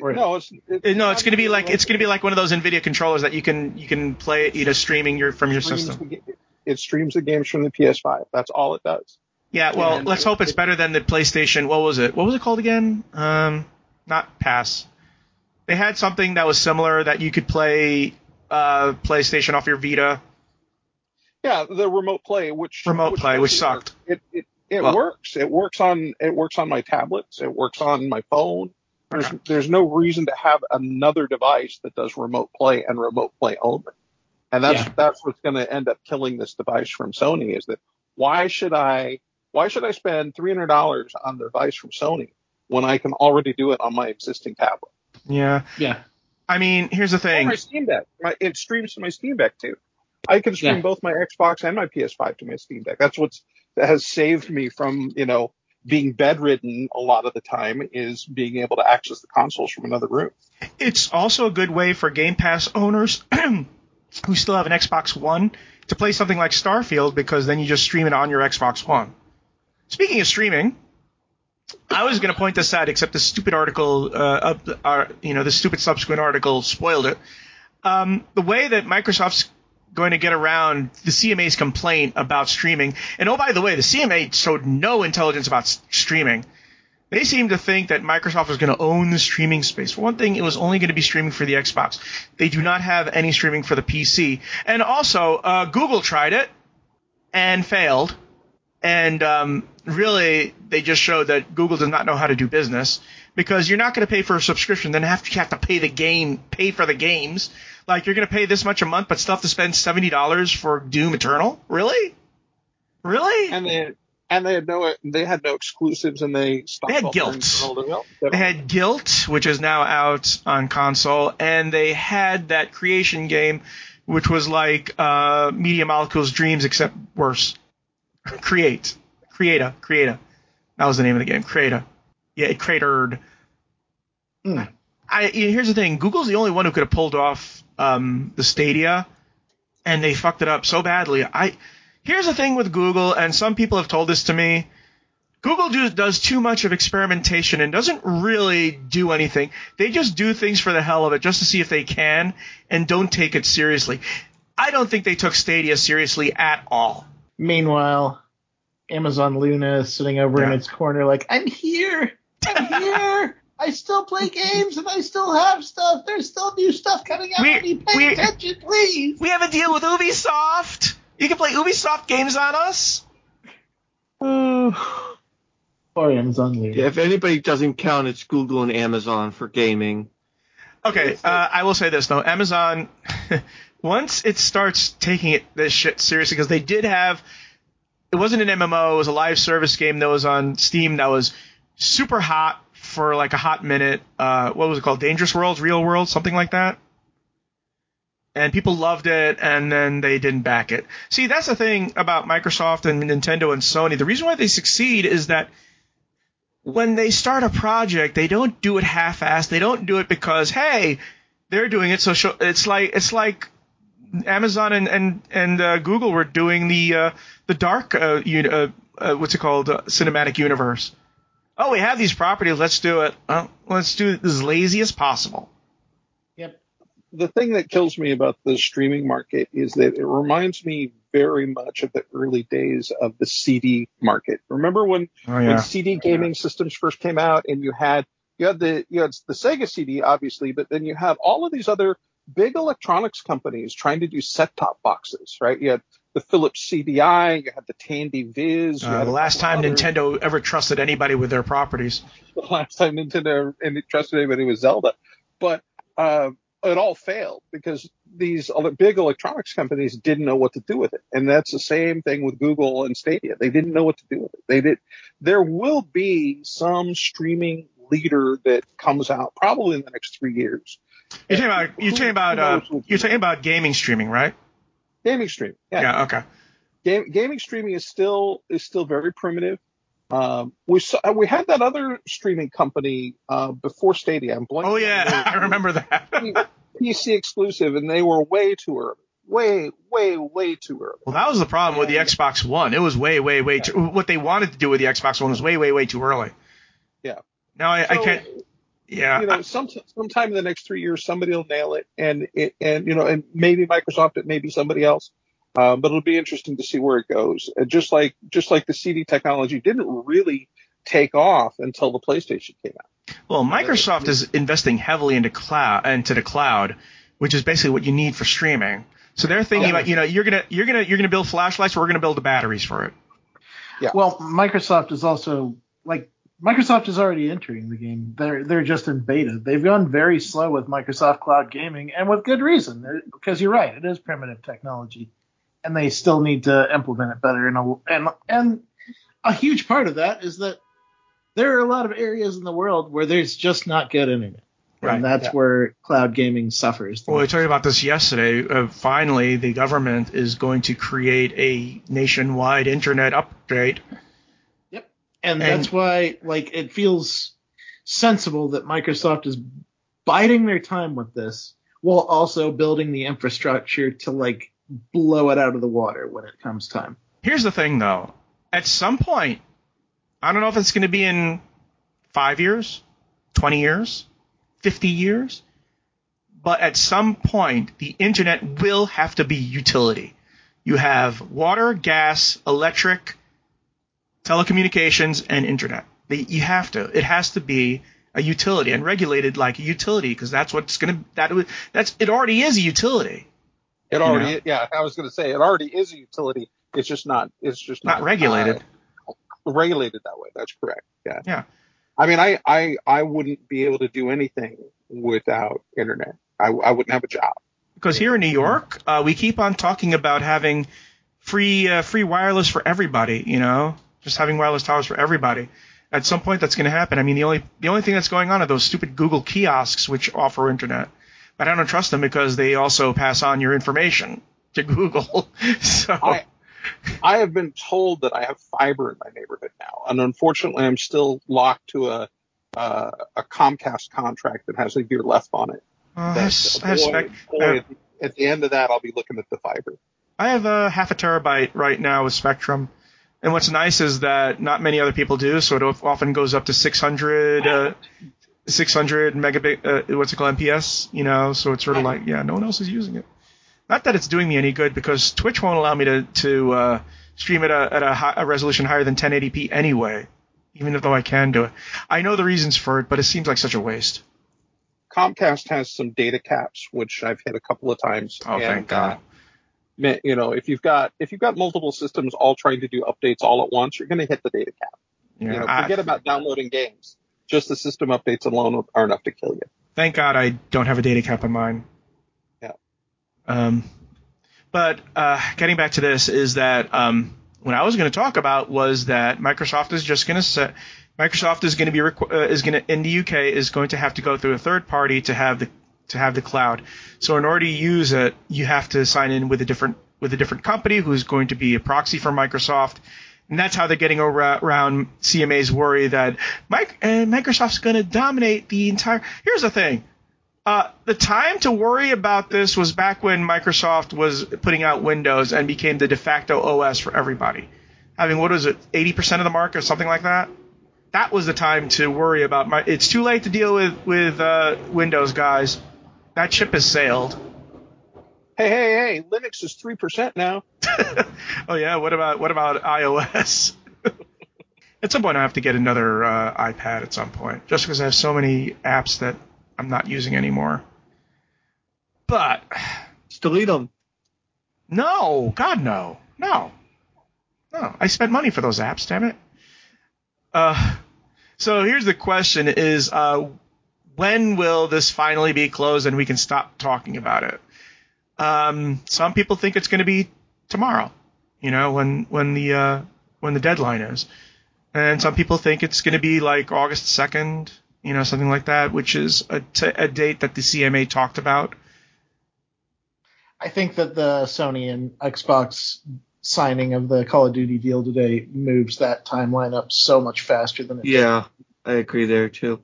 Right. No, it's it, Uh, No, it's going to be like it's going to be like one of those Nvidia controllers that you can you can play you know streaming your from your system. the it streams the games from the PS5. That's all it does. Yeah, well, And- let's hope it's better than the PlayStation. What was it? What was it called again? Um, not Pass. They had something that was similar that you could play uh, PlayStation off your Vita. Yeah, the remote play, which Remote play, which doesn't sucked. It it, it Well- works. It works on it works on my tablets. It works on my phone. There's Okay. there's no reason to have another device that does remote play and remote play only. And that's Yeah. that's what's going to end up killing this device from Sony is that why should I why should I spend three hundred dollars on the device from Sony when I can already do it on my existing tablet? Yeah. Yeah. I mean, here's the Or thing. my Steam Deck. My, it streams to my Steam Deck too. I can stream Yeah. both my Xbox and my PS5 to my Steam Deck. That's what's that has saved me from you know being bedridden a lot of the time is being able to access the consoles from another room. It's also a good way for Game Pass owners who still have an Xbox One to play something like Starfield because then you just stream it on your Xbox One. Speaking of streaming, I was going to point this out, except the stupid article, uh, up, uh, you know, the stupid subsequent article spoiled it. Um, the way that Microsoft's going to get around the CMA's complaint about streaming, and oh, by the way, the CMA showed no intelligence about s- streaming. They seem to think that Microsoft was going to own the streaming space. For one thing, it was only going to be streaming for the Xbox. They do not have any streaming for the PC. And also, uh, Google tried it and failed. And um, really, they just showed that Google does not know how to do business because you're not going to pay for a subscription, then have to, you have to pay the game, pay for the games. Like you're going to pay this much a month, but still have to spend seventy dollars for Doom Eternal. Really? Really? And they and they had no they had no exclusives and they stopped They had Gylt. They had Gylt, which is now out on console, and they had that creation game, which was like uh, Media Molecules Dreams, except worse. Create. Crayta. Crayta. That was the name of the game. Crayta. Yeah, it cratered. Hmm. I, here's the thing Google's the only one who could have pulled off um, the Stadia, and they fucked it up so badly. I Here's the thing with Google, and some people have told this to me. Google do, does too much of experimentation and doesn't really do anything. They just do things for the hell of it, just to see if they can, and don't take it seriously. I don't think they took Stadia seriously at all. Meanwhile, Amazon Luna is sitting over in its corner, like, I'm here. I'm here. I still play games and I still have stuff. There's still new stuff coming out. We- Let me pay we- attention, please. We have a deal with Ubisoft. You can play Ubisoft games on us. Or Amazon Luna. Yeah, if anybody doesn't count, it's Google and Amazon for gaming. Okay, uh, I will say this though, Amazon, once it starts taking it this shit seriously, because they did have, it wasn't an MMO, it was a live service game that was on Steam that was super hot for like a hot minute. Uh, what was it called? Dangerous Worlds, Real World, something like that. And people loved it, and then they didn't back it. See, that's the thing about Microsoft and Nintendo and Sony. The reason why they succeed is that when they start a project, they don't do it half-assed. They don't do it because hey, they're doing it. So show, it's like it's like Amazon and and and uh, Google were doing the uh, the dark uh, uni- uh, uh, what's it called uh, cinematic universe. Oh, we have these properties. Let's do it. Well, let's do it as lazy as possible. Yep. the thing that kills me about the streaming market is that it reminds me very much of the early days of the CD market. Remember when, Oh when CD gaming systems first came out and you had you had the you had the Sega CD obviously, but then you had all of these other big electronics companies trying to do set-top boxes, right? You had the Philips CDI, you had the Tandy VIS. Uh, the last time. Nintendo ever trusted anybody with their properties. the last time Nintendo and it trusted anybody was Zelda, but uh, it all failed because these other big electronics companies didn't know what to do with it, and that's the same thing with Google and Stadia. They didn't know what to do with it. They did. There will be some streaming leader that comes out probably in the next three years. You're talking about you're talking about uh, you're talking about gaming streaming, right? Gaming streaming, yeah. Yeah. Okay. Game, gaming streaming is still is still very primitive. Um, we saw, we had that other streaming company uh, before Stadia. I'm blanking Oh yeah. I remember that. PC exclusive, and they were way too early. Way, way, way too early. Well, that was the problem with the Xbox One. It was way, way, way too. What they wanted to do with the Xbox One was way, way, way too early. Yeah. Now I, I can't. Yeah. You know, some sometime in the next three years, somebody will nail it, and it, and you know, and maybe Microsoft, it may be somebody else. Um, but it'll be interesting to see where it goes. And just like just like the CD technology didn't really take off until the PlayStation came out. well, Microsoft is investing heavily into cloud into the cloud, which is basically what you need for streaming. So they're thinking Yeah. about, you know, you're gonna you're gonna you're gonna build flashlights. We're gonna build the batteries for it. Yeah. Well, Microsoft is also like Microsoft is already entering the game. They're they're just in beta. They've gone very slow with Microsoft Cloud Gaming, and with good reason. Because you're right, it is primitive technology, and they still need to implement it better. And a, and and a huge part of that is that there are a lot of areas in the world where there's just not good internet, Right, and that's yeah. where cloud gaming suffers. Well, we most. talked about this yesterday. Uh, finally, the government is going to create a nationwide internet upgrade. And, And- that's why like it feels sensible that Microsoft is biding their time with this while also building the infrastructure to like blow it out of the water when it comes time. Here's the thing, though. At some point, I don't know if it's going to be in five years, 20 years, 50 years, but at some point, the internet will have to be utility. You have water, gas, electric, telecommunications, and internet. You have to. It has to be a utility and regulated like a utility because that's what's going to that that's it already is a utility, It already, know? yeah, I was going to say it already is a utility. It's just not, it's just not regulated. uh, regulated that way. That's correct. Yeah. Yeah. I mean, I, I, I wouldn't be able to do anything without internet. I, I wouldn't have a job. because here in New York, uh, we keep on talking about having free uh, free wireless for everybody. You know, just having wireless towers for everybody. At some point, that's going to happen. I mean, the only the only thing that's going on are those stupid Google kiosks which offer internet. But I don't trust them because they also pass on your information to Google. so I, I have been told that I have fiber in my neighborhood now, and unfortunately, I'm still locked to a uh, a Comcast contract that has a year left on it. uh, I have, s- I boy, boy, at, the, at the end of that, I'll be looking at the fiber. I have a half a terabyte right now with Spectrum. And what's nice is that not many other people do, so it often goes up to 600, uh, 600 megabit, uh, what's it called, MPS, you know, so it's sort of like, yeah, no one else is using it. Not that it's doing me any good because Twitch won't allow me to, to, uh, stream at a, at a, hi- a resolution higher than 1080p anyway, even though I can do it. I know the reasons for it, but it seems like such a waste. Comcast has some data caps, which I've hit a couple of times. Oh, and, thank God. uh, you know, if you've got if you've got multiple systems all trying to do updates all at once, you're going to hit the data cap. You You know, know, I- forget about downloading games. Just the system updates alone are enough to kill you. thank God I don't have a data cap on mine. Yeah. Um, but uh, getting back to this is that um, what I was going to talk about was that Microsoft is just going to set. Microsoft is going to be uh, is going to in the UK is going to have to go through a third party to have the to have the cloud. So in order to use it, you have to sign in with a different with a different company who's going to be a proxy for Microsoft. And that's how they're getting around CMA's worry that Mike, uh, Microsoft's going to dominate the entire. Here's the thing. Uh, the time to worry about this was back when Microsoft was putting out Windows and became the de facto OS for everybody. Having, what was it, 80% of the market or something like that? That was the time to worry about my. It's too late to deal with, with uh, Windows, guys. That ship has sailed. Hey, hey, hey! Linux is three percent now. oh yeah, what about what about iOS? at some point, I have to get another uh, iPad at some point, just because I have so many apps that I'm not using anymore. But Just delete them. no, God no, no, no. I spent money for those apps, damn it. Uh, so here's the question: Is uh, when will this finally be closed and we can stop talking about it? Um, some people think it's going to be tomorrow. You know, when when the uh, when the deadline is, and some people think it's going to be like August second. You know, something like that, which is a, t- a date that the CMA talked about. I think that the Sony and Xbox signing of the Call of Duty deal today moves that timeline up so much faster than it did. Yeah, I agree there too.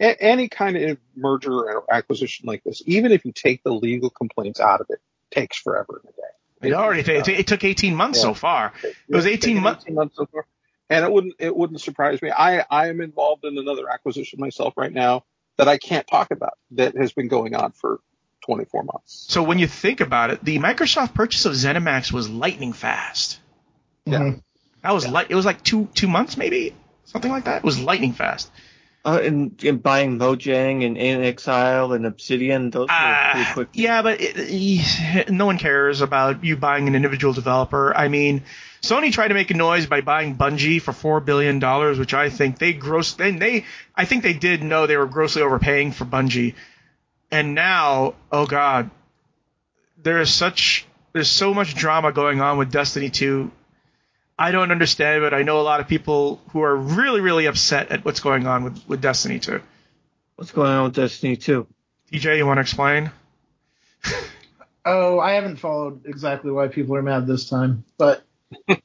A- any kind of merger or acquisition like this, even if you take the legal complaints out of it, takes forever in a day. It already it, it took 18 months Yeah. so far. It was 18 Taken months. 18 months so far. And it wouldn't it wouldn't surprise me. I I am involved in another acquisition myself right now that I can't talk about that has been going on for 24 months. So when you think about it, the Microsoft purchase of ZeniMax was lightning fast. Yeah. That was Yeah. like it was like two two months maybe something like that. It was lightning fast. Uh, and, and buying Mojang and inXile and Obsidian, those were pretty Uh, quick. yeah, but it, no one cares about you buying an individual developer. I mean, Sony tried to make a noise by buying Bungie for four billion dollars, which I think they gross. They, they, I think they did know they were grossly overpaying for Bungie. And now, oh god, there is such there's so much drama going on with Destiny 2. I don't understand, but I know a lot of people who are really, really upset at what's going on with, with Destiny 2. What's going on with Destiny 2? DJ, you want to explain? Oh, I haven't followed exactly why people are mad this time, but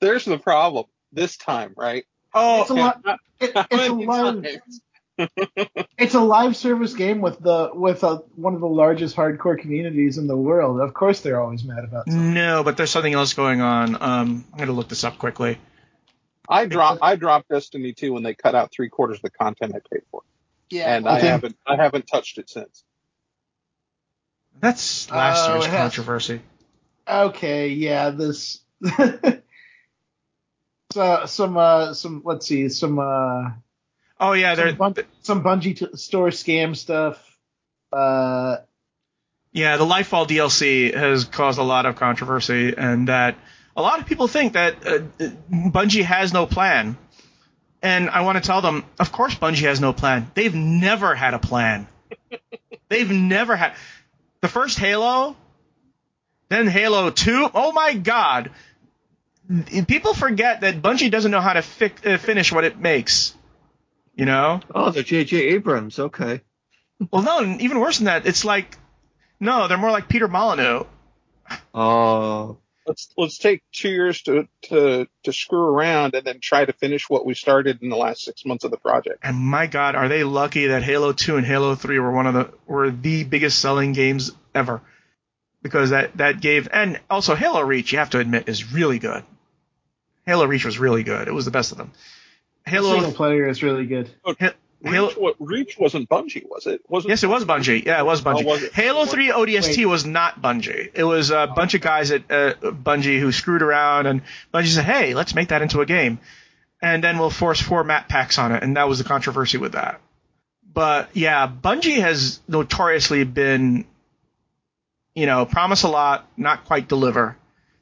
There's the problem this time, right? Oh, it's a lot. It, it's a many live. times? It's a live service game with the with a, one of the largest hardcore communities in the world. Of course, they're always mad about something. No, but there's something else going on. Um, I'm gonna look this up quickly. I dropped I dropped Destiny 2 when they cut out three quarters of the content I paid for, Yeah, and I think- haven't I haven't touched it since. That's last Oh, year's it has- controversy. Okay, yeah, this. so some uh some let's see some uh Oh yeah, some, bun- some Bungie t- store scam stuff. Uh, Yeah, the Lightfall DLC has caused a lot of controversy, and that a lot of people think that uh, Bungie has no plan. And I want to tell them, of course, Bungie has no plan. They've never had a plan. They've never had. The first Halo, then Halo 2. Oh my God. People forget that Bungie doesn't know how to fi- uh, finish what it makes. You know? Oh, the J.J. Abrams. Okay. Well, no, and even worse than that. It's like, no, they're more like Peter Molyneux. Oh, Let's let's take two years to to to screw around and then try to finish what we started in the last six months of the project. And my God, are they lucky that Halo 2 and Halo 3 were one of the were the biggest selling games ever? Because that that gave and also Halo Reach, you have to admit, is really good. Halo Reach was really good. It was the best of them. Single Halo, player is really good. Halo Reach, wa- Reach wasn't Bungie, was it? Wasn't yes, it was Bungie. Yeah, it was Bungie. Oh, was it? Halo 3 ODST Wait. was not Bungie. It was a bunch of guys at uh, Bungie who screwed around, and Bungie said, "Hey, let's make that into a game," and then we'll force four map packs on it, and that was the controversy with that. But yeah, Bungie has notoriously been, you know, promise a lot, not quite deliver.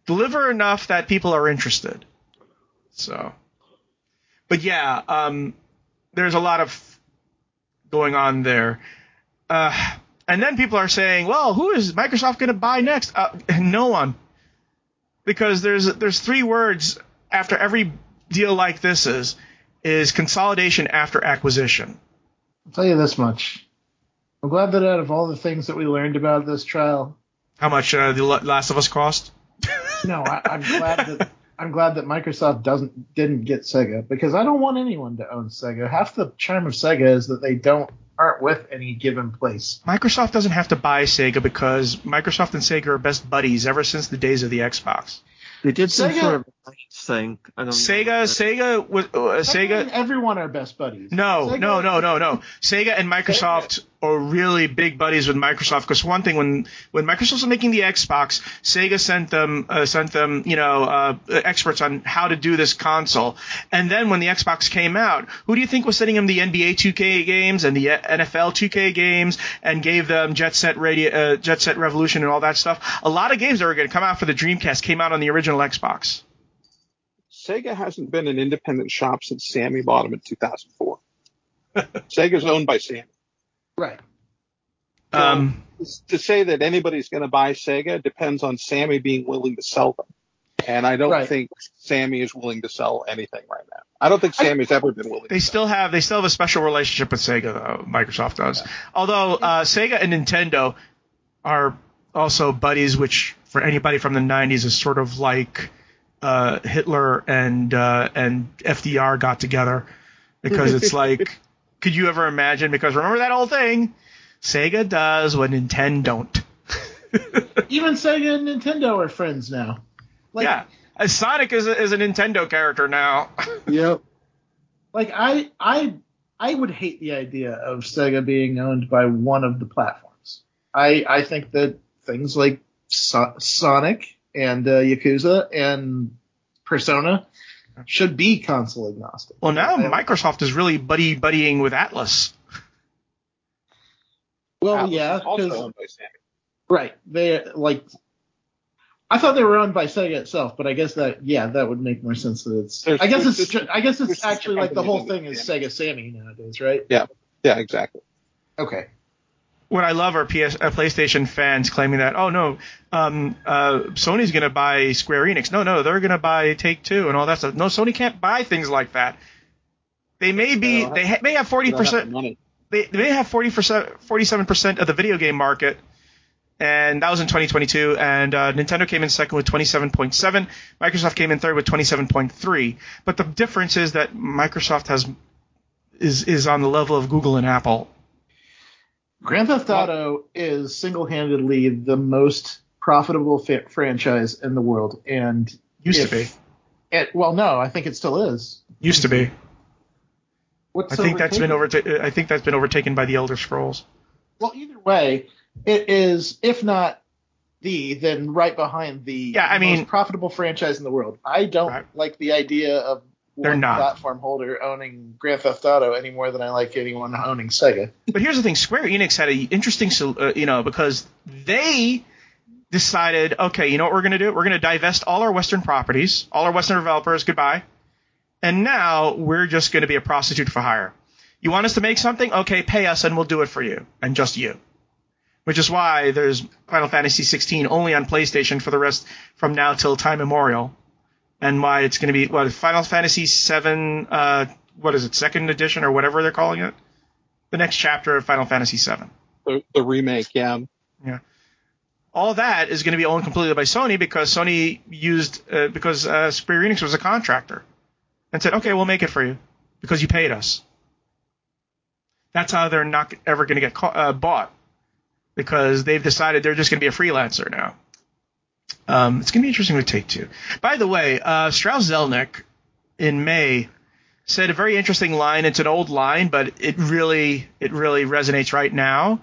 Deliver enough that people are interested. So, but yeah, um, there's a lot of going on there. Uh, and then people are saying, well, who is Microsoft going to buy next? Uh, no one. Because there's there's three words after every deal like this is is consolidation after acquisition. I'll tell you this much. I'm glad that out of all the things that we learned about this trial, How much uh, the Last of Us cost? no, I, I'm glad that I'm glad that Microsoft doesn't didn't get Sega because I don't want anyone to own Sega. Half the charm of Sega is that they don't aren't with any given place. Microsoft doesn't have to buy Sega because Microsoft and Sega are best buddies ever since the days of the Xbox. they did some Sega- sort of thing. I don't know. Sega, Sega was uh, Sega Sega. everyone are best buddies. No, Sega- no, no, no, no. Sega and Microsoft are really big buddies with Microsoft because one thing when when Microsoft was making the Xbox, Sega sent them uh, sent them you know uh, experts on how to do this console, and then when the Xbox came out, who do you think was sending them the NBA 2K games and the NFL 2K games and gave them Jet Set Radio, uh, Jet Set Revolution and all that stuff? A lot of games that were going to come out for the Dreamcast came out on the original Xbox. Sega hasn't been an independent shop since Sammy bought them in 2004. Sega's owned by Sammy. Right. Um, To say that anybody's going to buy Sega depends on Sammy being willing to sell them. And I don't Right. think Sammy is willing to sell anything right now. I don't think Sammy's ever been willing. They to still have they still have a special relationship with Sega though. Microsoft does. Although uh, Sega and Nintendo are also buddies, which for anybody from the '90s is sort of like uh, Hitler and uh, and FDR got together because it's like, could you ever imagine? Because remember that old thing, Sega does what Nintendo don't. Even Sega and Nintendo are friends now. Like, yeah, Uh, Sonic is a, is a Nintendo character now. Yep. like I I I would hate the idea of Sega being owned by one of the platforms. I I think that things like so- Sonic and uh, Yakuza and Persona should be console agnostic. Well, now Microsoft is really buddy buddying with Atlus. Well, Atlus yeah, is also 'cause- owned by Sammy. right. They like. I thought they were owned by Sega itself, but I guess that yeah, that would make more sense that it's. There's- I guess it's just- I guess it's actually like the whole thing is Sammy. Sega Sammy nowadays, right? Yeah. Yeah, exactly. Okay. What I love are PS, uh, PlayStation fans claiming that, oh no, um, uh, Sony's going to buy Square Enix. No, no, they're going to buy Take Two and all that stuff. No, Sony can't buy things like that. They may be, They ha- may have forty They don't have the percent, they, they may have 40 percent, forty-seven percent of the video game market, and that was in 2022. And uh, Nintendo came in second with 27.7. Microsoft came in third with 27.3. But the difference is that Microsoft has is is on the level of Google and Apple. Grand Theft Auto is single-handedly the most profitable fa- franchise in the world, and Used if- to be. It, well, no, I think it still is. Used to be. What's I think that's been overtaken? overta- I think that's been overtaken by the Elder Scrolls. Well, either way, it is if not the then right behind the Yeah, I mean- most profitable franchise in the world. I don't Right. like the idea of They're not. platform holder owning Grand Theft Auto any more than I like anyone owning Sega. But here's the thing: Square Enix had an interesting, uh, you know, because they decided, okay, you know what we're going to do? We're going to divest all our Western properties, all our Western developers, goodbye, and now we're just going to be a prostitute for hire. You want us to make something? Okay, pay us, and we'll do it for you, and just you. Which is why there's Final Fantasy 16 only on PlayStation for the rest from now till time immemorial, and why it's going to be what Final Fantasy 7, uh, what is it, second edition or whatever they're calling it, the next chapter of Final Fantasy 7 The, the remake, yeah. Yeah. all that is going to be owned completely by Sony because Sony used uh, because uh, Square Enix was a contractor and said, "Okay, we'll make it for you because you paid us." That's how they're not ever going to get ca- uh, bought because they've decided they're just going to be a freelancer now. Um, it's going to be interesting to take two. By the way, uh, Strauss Zelnick in May said a very interesting line. It's an old line, but it really it really resonates right now.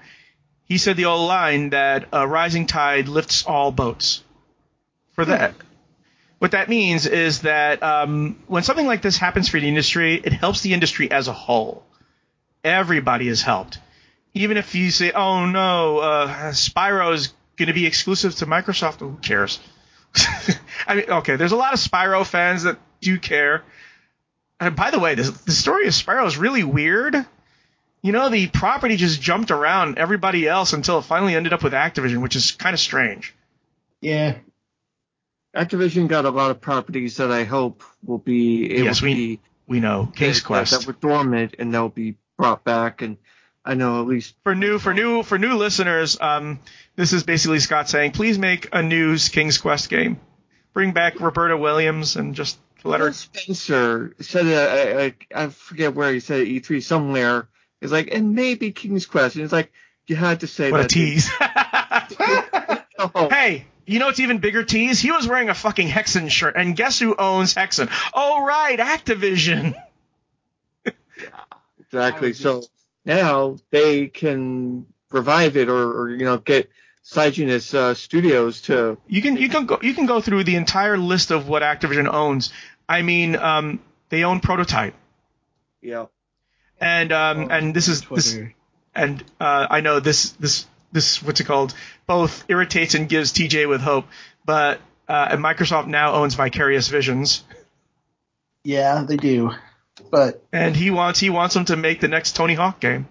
He said the old line that a rising tide lifts all boats. For that, what that means is that um, when something like this happens for the industry, it helps the industry as a whole. Everybody is helped. Even if you say, "Oh no, uh, Spyro is going to be exclusive to Microsoft," who cares? I mean, okay, there's a lot of Spyro fans that do care. And by the way, this, the story of Spyro is really weird. You know, the property just jumped around everybody else until it finally ended up with Activision, which is kind of strange. Yeah. Activision got a lot of properties that I hope will be able Yes, to we- be We know Case that, Quest that were dormant and they'll be brought back. And I know at least for new for new for new listeners. Um, this is basically Scott saying, please make a new King's Quest game. Bring back Roberta Williams and just let her. Spencer said it, I, I, I forget where he said it, E3 somewhere. It's like, and maybe King's Quest. And it's like, you had to say What a tease! Oh, hey, you know what's even bigger tease? He was wearing a fucking Hexen shirt, and guess who owns Hexen? Oh right, Activision. yeah, exactly. I was So now they can revive it or, or you know, get Cygenus uh, Studios to You can you can go you can go through the entire list of what Activision owns. I mean, um, they own Prototype, you know, and um, and this is this and uh, I know this this this what's it called? Both irritates and gives TJ with hope, but uh, and Microsoft now owns Vicarious Visions, Yeah, they do. But and he wants he wants them to make the next Tony Hawk game.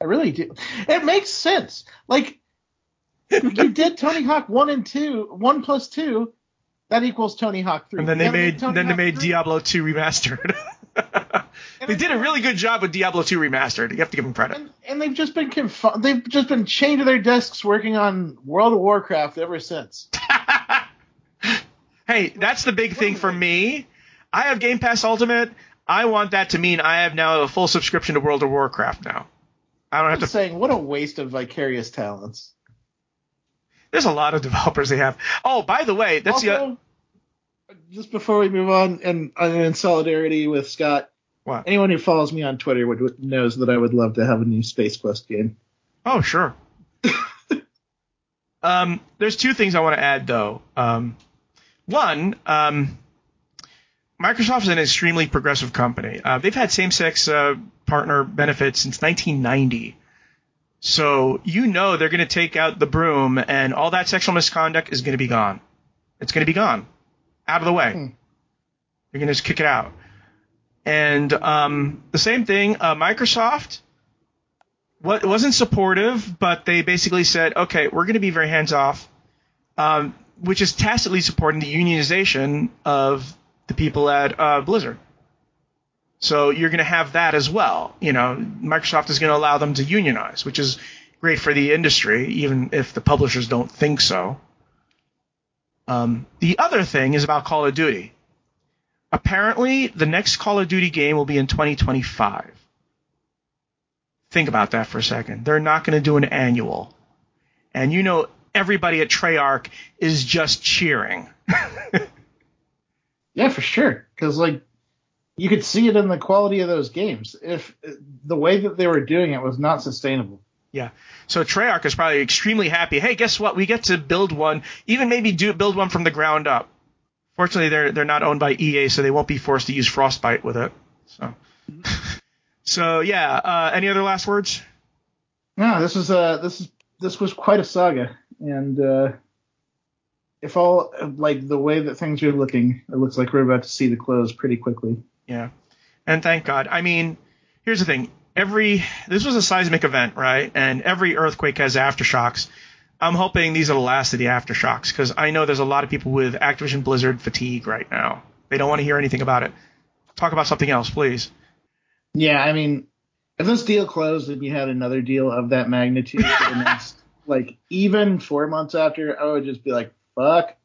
I really do. It makes sense. Like you did Tony Hawk one and two, one plus two, that equals Tony Hawk three. And then they made then they made 3. Diablo 2 remastered. They did a really good job with Diablo 2 remastered. You have to give them credit. And, and they've just been conf- they've just been chained to their desks working on World of Warcraft ever since. hey, that's the big thing for me. I have Game Pass Ultimate. I want that to mean I have now a full subscription to World of Warcraft now. I don't I'm have to. just saying, what a waste of vicarious talents. There's a lot of developers they have. Oh, by the way, that's the. also, just before we move on, and, and in solidarity with Scott, What? anyone who follows me on Twitter would, would knows that I would love to have a new Space Quest game. Oh, sure. um, there's two things I want to add though. Um, one, um, Microsoft is an extremely progressive company. Uh, they've had same-sex uh, partner benefits since 1990. So you know they're going to take out the broom, and all that sexual misconduct is going to be gone. It's going to be gone, out of the way. Hmm. You're going to just kick it out. And um, the same thing, uh, Microsoft what wasn't supportive, but they basically said, okay, we're going to be very hands off, um, which is tacitly supporting the unionization of the people at uh, Blizzard. So you're going to have that as well. You know, Microsoft is going to allow them to unionize, which is great for the industry, even if the publishers don't think so. Um, the other thing is about Call of Duty. Apparently, the next Call of Duty game will be in 2025. Think about that for a second. They're not going to do an annual. And you know, everybody at Treyarch is just cheering. Yeah, for sure. Because like you could see it in the quality of those games. If the way that they were doing it was not sustainable. Yeah. So Treyarch is probably extremely happy. Hey, guess what? We get to build one, even maybe do build one from the ground up. Fortunately, they're they're not owned by EA, so they won't be forced to use Frostbite with it. So, so yeah. Uh, any other last words? No, this is uh this is this was quite a saga, and uh, if all like the way that things are looking, it looks like we're about to see the close pretty quickly. Yeah. And thank God. I mean, here's the thing. Every this was a seismic event, right? And every earthquake has aftershocks. I'm hoping these are the last of the aftershocks because I know there's a lot of people with Activision Blizzard fatigue right now. They don't want to hear anything about it. Talk about something else, please. Yeah, I mean, if this deal closed and you had another deal of that magnitude for the next, like, even four months after, I would just be like, fuck.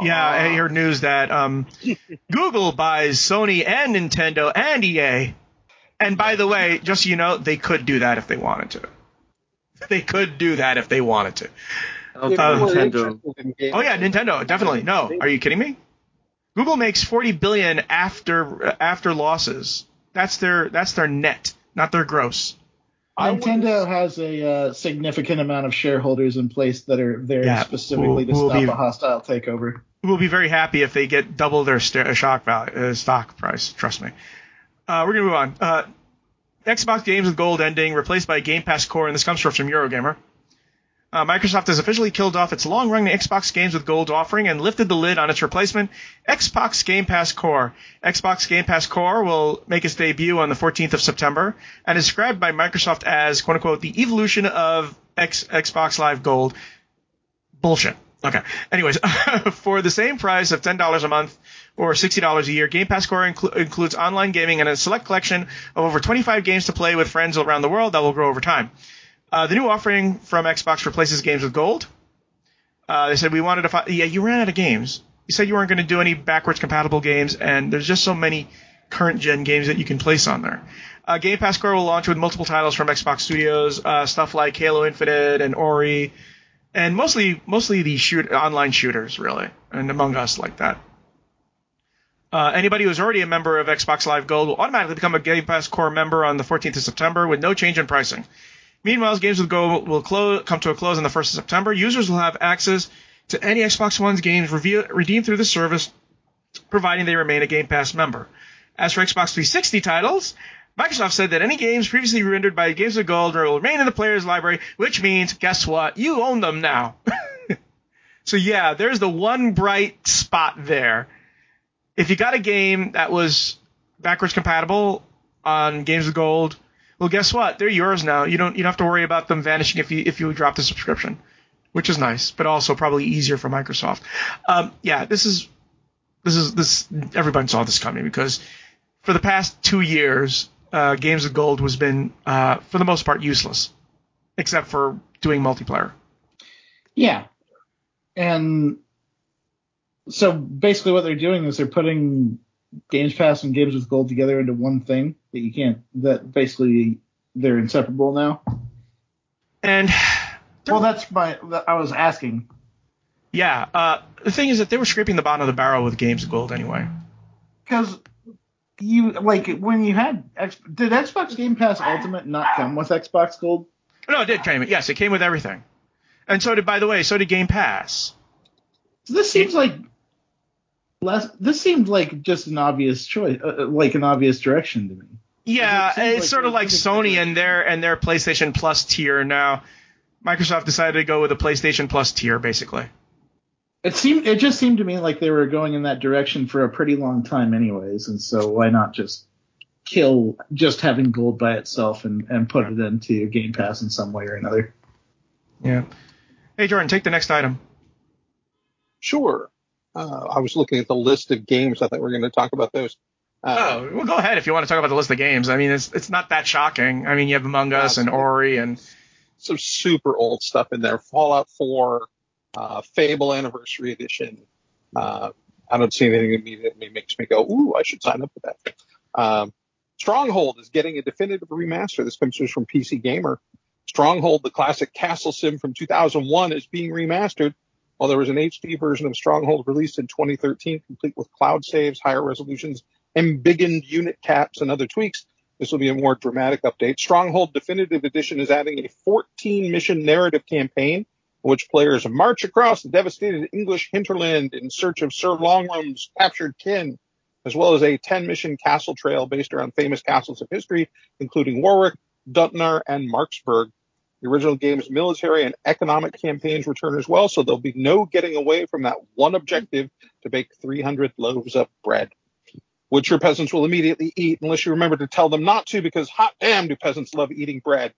Yeah, I heard news that um, Google buys Sony and Nintendo and EA. And by the way, just so you know, they could do that if they wanted to. They could do that if they wanted to. If you were Nintendo. interested in games, Oh yeah, Nintendo, definitely. No, are you kidding me? Google makes 40 billion after after losses. That's their that's their net, not their gross. Nintendo has a uh, significant amount of shareholders in place that are there Yeah, specifically who- to who stop be- a hostile takeover. We'll be very happy if they get double their st- shock value, uh, stock price. Trust me. Uh, we're gonna move on. Uh, Xbox Games with Gold ending, replaced by Game Pass Core, and this comes from Eurogamer. Uh, Microsoft has officially killed off its long-running Xbox Games with Gold offering and lifted the lid on its replacement, Xbox Game Pass Core. Xbox Game Pass Core will make its debut on the 14th of September and is described by Microsoft as "quote unquote" the evolution of X- Xbox Live Gold. Bullshit. Okay. Anyways, for the same price of $10 a month or $60 a year, Game Pass Core inclu- includes online gaming and a select collection of over 25 games to play with friends around the world that will grow over time. Uh, the new offering from Xbox replaces games with gold. Uh, they said we wanted to find. Yeah, you ran out of games. You said you weren't going to do any backwards compatible games, and there's just so many current gen games that you can place on there. Uh, Game Pass Core will launch with multiple titles from Xbox Studios, uh, stuff like Halo Infinite and Ori, and mostly mostly the shoot online shooters really, and Among Us like that. Uh, anybody who's already a member of Xbox Live Gold will automatically become a Game Pass Core member on the 14th of September with no change in pricing. Meanwhile, games will go will close, come to a close on the 1st of September. Users will have access to any Xbox One's games review, redeemed through the service, providing they remain a Game Pass member. As for Xbox 360 titles, Microsoft said that any games previously rendered by Games of Gold will remain in the player's library, which means, guess what? You own them now. so yeah, there's the one bright spot there. If you got a game that was backwards compatible on Games of Gold, well, guess what? They're yours now. You don't you don't have to worry about them vanishing if you if you drop the subscription, which is nice, but also probably easier for Microsoft. Um, yeah, this is this is this everybody saw this coming because for the past two years, uh, Games of Gold has been uh, for the most part useless, except for doing multiplayer. Yeah. And so basically what they're doing is they're putting Games Pass and Games with Gold together into one thing that you can't that basically they're inseparable now. And Well, that's my I was asking. yeah, uh, the thing is that they were scraping the bottom of the barrel with Games of Gold anyway. Cuz you like when you had X, did Xbox Game Pass Ultimate not come with Xbox Gold? No, it did came. Yes, it came with everything. And so did, by the way, so did Game Pass. So this seems like Last, this seemed like just an obvious choice, uh, uh, like an obvious direction to me. Yeah, It it's like sort of like Sony and their and their PlayStation Plus tier now. Microsoft decided to go with a PlayStation Plus tier, basically. It seemed, it just seemed to me like they were going in that direction for a pretty long time, anyways. And so why not just kill just having gold by itself and and put it into Game Pass in some way or another? Yeah. Hey Jordan, take the next item. Sure. Uh, I was looking at the list of games. I thought we were going to talk about those. Uh, Oh, well, go ahead if you want to talk about the list of games. I mean, it's it's not that shocking. I mean, you have Among Us and Ori and some super old stuff in there. Fallout 4, uh, Fable Anniversary Edition. Uh, I don't see anything immediately makes me go, ooh, I should sign up for that. Um, Stronghold is getting a definitive remaster. This comes from PC Gamer. Stronghold, the classic castle sim from 2001, is being remastered. While there was an HD version of Stronghold released in 2013, complete with cloud saves, higher resolutions, embiggened unit caps, and other tweaks, this will be a more dramatic update. Stronghold Definitive Edition is adding a 14 mission narrative campaign in which players march across the devastated English hinterland in search of Sir Longarm's captured kin, as well as a 10 mission castle trail based around famous castles of history, including Warwick, Dunnottar, and Marksburg. The original game's military and economic campaigns return as well, so there'll be no getting away from that one objective to bake 300 loaves of bread, which your peasants will immediately eat unless you remember to tell them not to, because hot damn do peasants love eating bread.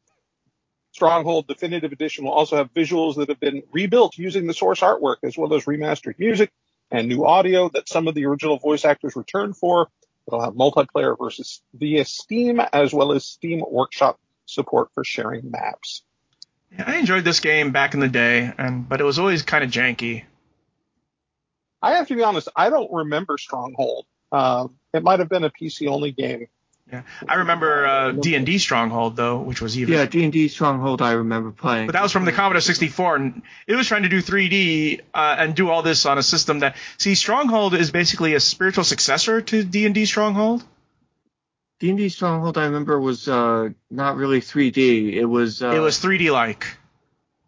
Stronghold Definitive Edition will also have visuals that have been rebuilt using the source artwork, as well as remastered music and new audio that some of the original voice actors returned for. It'll have multiplayer versus via Steam, as well as Steam Workshop support for sharing maps. Yeah, I enjoyed this game back in the day, and but it was always kind of janky. I have to be honest, I don't remember Stronghold. Um, it might have been a PC only game. Yeah, I remember uh, D and D Stronghold though, which was even. Yeah, D&D Stronghold I remember playing. But that was from the Commodore 64, and it was trying to do 3D uh, and do all this on a system that. See, Stronghold is basically a spiritual successor to D and D Stronghold. D&D Stronghold I remember was uh, not really 3D. It was uh, it was 3D like,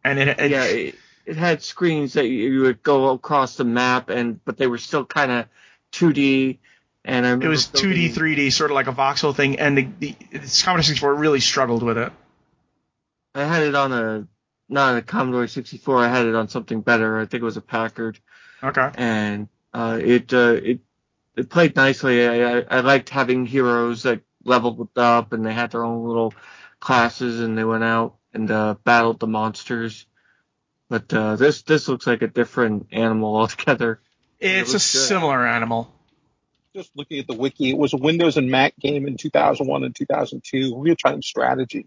and it, it yeah, it, it had screens that you, you would go across the map, and but they were still kind of 2D. And I it was 2D, building- 3D, sort of like a voxel thing, and the, the, the Commodore 64 really struggled with it. I had it on a not a Commodore 64. I had it on something better. I think it was a Packard, Okay. and uh, it uh, it it played nicely. I, I I liked having heroes that leveled up, and they had their own little classes, and they went out and uh, battled the monsters. But uh, this this looks like a different animal altogether. It's a good. similar animal. Just looking at the wiki, it was a Windows and Mac game in 2001 and 2002, real-time strategy.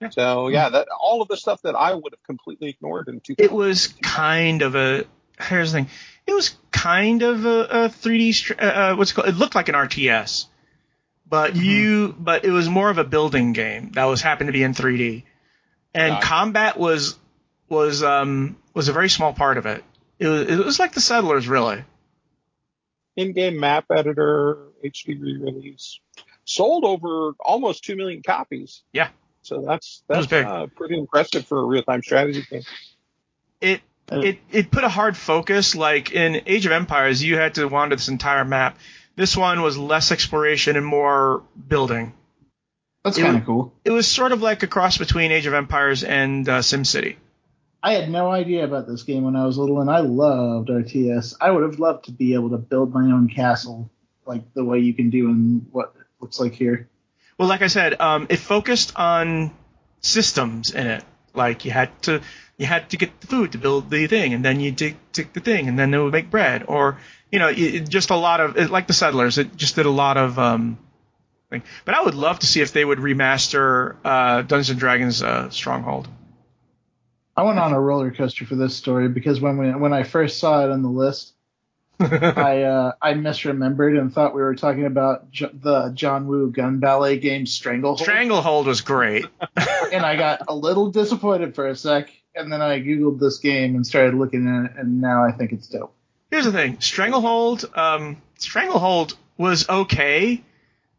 Yeah. So yeah, that all of the stuff that I would have completely ignored in 2000. It was kind of a. Here's the thing. It was kind of a, a 3D. Uh, uh, what's it called? It looked like an RTS, but you. But it was more of a building game that was happened to be in 3D, and Gotcha. combat was was um was a very small part of it. It was, it was like the Settlers, really. in-game map editor, HD re-release, sold over almost two million copies. Yeah. So that's That that's big. uh, pretty impressive for a real-time strategy game. It it it put a hard focus. Like in Age of Empires, you had to wander this entire map. This one was less exploration and more building. That's kind of cool. It was sort of like a cross between Age of Empires and uh, SimCity. I had no idea about this game when I was little, and I loved RTS. I would have loved to be able to build my own castle, like the way you can do in what it looks like here. Well, like I said, um, it focused on systems in it. Like you had to you had to get the food to build the thing, and then you dig, dig the thing, and then they would make bread, or you know, it, just a lot of it, like the Settlers. It just did a lot of um, thing. But I would love to see if they would remaster uh, Dungeons and Dragons uh, Stronghold. I went on a roller coaster for this story because when we, when I first saw it on the list, I uh, I misremembered and thought we were talking about J- the John Woo gun ballet game Stranglehold, Stranglehold was great. and I got a little disappointed for a sec, and then I googled this game and started looking at it, and now I think it's dope. Here's the thing: Stranglehold, um, Stranglehold was okay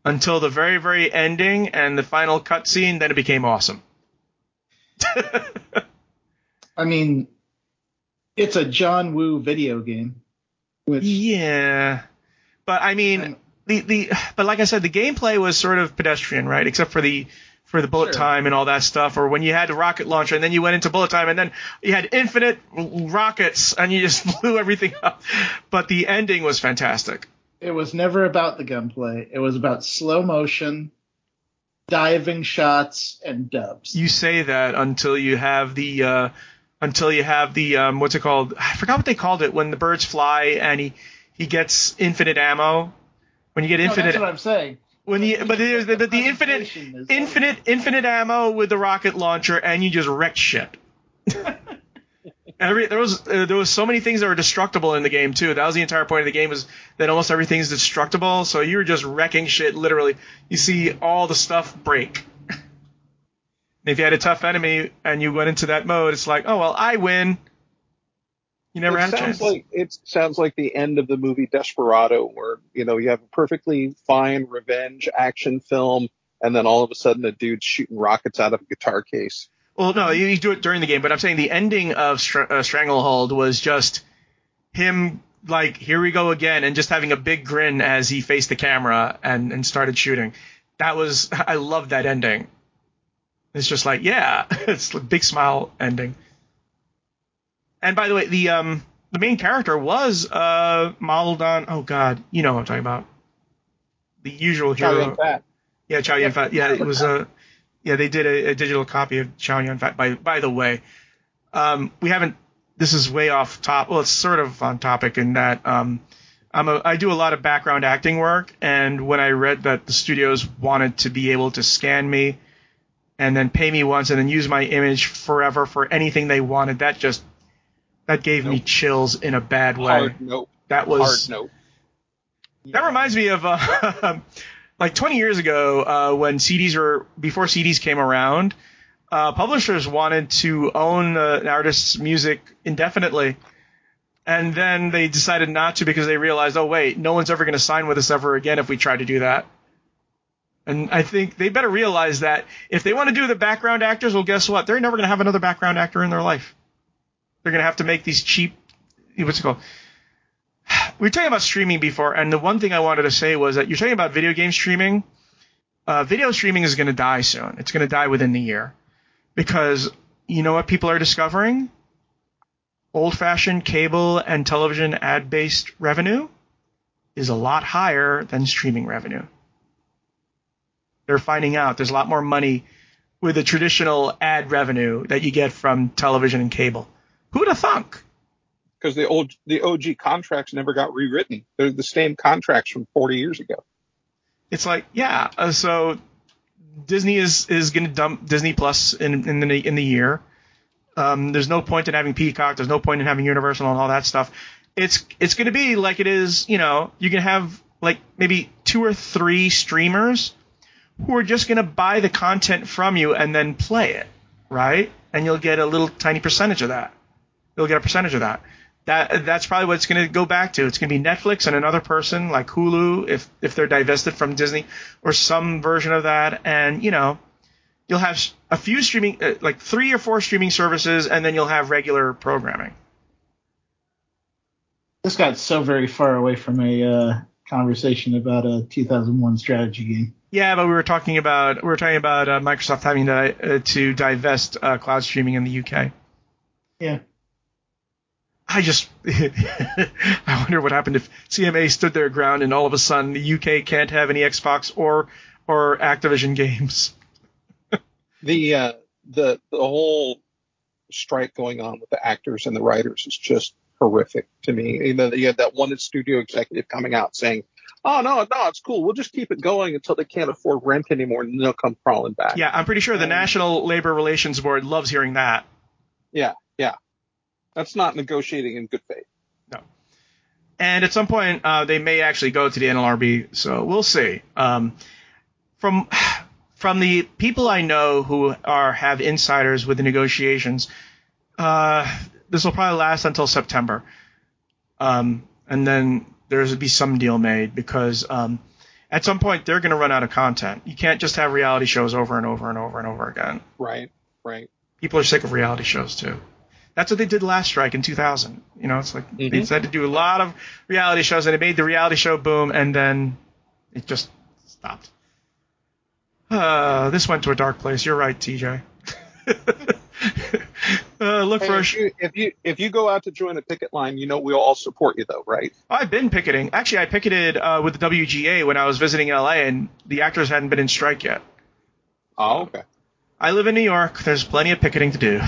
until the very, very ending and the final cutscene. Then it became awesome. I mean, it's a John Woo video game. Which Yeah, but I mean Um, the the but like I said, the gameplay was sort of pedestrian, right? Except for the for the bullet Sure. time and all that stuff, or when you had the rocket launcher and then you went into bullet time and then you had infinite rockets and you just blew everything up. But the ending was fantastic. it was never about the gunplay. It was about slow motion, diving shots, and dubs. You say that until you have the uh, until you have the um, what's it called? I forgot what they called it when the birds fly and he he gets infinite ammo. When you get No, infinite that's what I'm saying. When the but there's the, the, the infinite infinite infinite ammo with the rocket launcher and you just wreck shit. Every there was uh, there was so many things that were destructible in the game too. That was the entire point of the game was that almost everything's destructible. So you were just wrecking shit literally. You see all the stuff break. if you had a tough enemy and you went into that mode, it's like, oh well, I win. You never it had a sounds chance. like it sounds like the end of the movie Desperado, where you know you have a perfectly fine revenge action film, and then all of a sudden a dude's shooting rockets out of a guitar case. Well, no, you, you do it during the game, but I'm saying the ending of Str- uh, Stranglehold was just him like, here we go again, and just having a big grin as he faced the camera and, and started shooting. That was, I love that ending. It's just like, yeah, it's a big smile ending. And by the way, the um the main character was uh modeled on, oh god, you know what I'm talking about. The usual Chow hero. Yun Fat. Yeah, Chow Yun Fat. Yeah, it was a. Yeah, they did a, a digital copy of Chow Yun Fat. By by the way, um, we haven't. This is way off top. Well, it's sort of on topic in that um, I'm a. I do a lot of background acting work, and when I read that the studios wanted to be able to scan me, and then pay me once, and then use my image forever for anything they wanted, that just that gave me chills in a bad way. Hard note. That was Hard note. that reminds me of uh, like 20 years ago uh, when CDs were before CDs came around. Uh, publishers wanted to own uh, an artist's music indefinitely, and then they decided not to because they realized, oh wait, no one's ever going to sign with us ever again if we try to do that. And I think they better realize that if they want to do the background actors, well, guess what? They're never going to have another background actor in their life. They're going to have to make these cheap, what's it called? we were talking about streaming before, and the one thing I wanted to say was that you're talking about video game streaming. Uh, video streaming is going to die soon. It's going to die within the year because you know what people are discovering? Old-fashioned cable and television ad-based revenue is a lot higher than streaming revenue. They're finding out there's a lot more money with the traditional ad revenue that you get from television and cable. Who'd have thunk? Because the old the OG contracts never got rewritten. They're the same contracts from 40 years ago. it's like yeah uh, so disney is is going to dump disney plus in in the in the year um, there's no point in having peacock there's no point in having universal and all that stuff it's it's going to be like it is you know you can have like maybe two or three streamers who are just going to buy the content from you and then play it right and you'll get a little tiny percentage of that you'll get a percentage of that that that's probably what it's going to go back to. It's going to be Netflix and another person like Hulu if if they're divested from Disney or some version of that, and you know you'll have a few streaming uh, like three or four streaming services, and then you'll have regular programming. This got so very far away from a uh, conversation about a 2001 strategy game. Yeah, but we were talking about we were talking about uh, Microsoft having to uh, to divest uh, cloud streaming in the UK. Yeah. I just I wonder what happened if CMA stood their ground and all of a sudden the UK can't have any Xbox or or Activision games. The uh, the the whole strike going on with the actors and the writers is just horrific to me. You know, you had that one studio executive coming out saying, "Oh no, no, it's cool. We'll just keep it going until they can't afford rent anymore, and then they'll come crawling back." Yeah, I'm pretty sure the Um, National Labor Relations Board loves hearing that. yeah. That's not negotiating in good faith. No. And at some point, uh, they may actually go to the NLRB. So we'll see. Um, from from the people I know who are have insiders with the negotiations, uh, this will probably last until September, um, and then there's be some deal made because um, at some point they're going to run out of content. You can't just have reality shows over and over and over and over again. Right, right. People are sick of reality shows too. That's what they did last strike in 2000. You know, it's like they Mhm. decided to do a lot of reality shows, and it made the reality show boom, and then it just stopped. Uh, this went to a dark place. You're right, TJ. uh, look Hey, for a if, you, if you if you go out to join a picket line, you know we'll all support you though, right? I've been picketing. Actually, I picketed uh, with the WGA when I was visiting LA, and the actors hadn't been in strike yet. Oh, okay. I live in New York. There's plenty of picketing to do.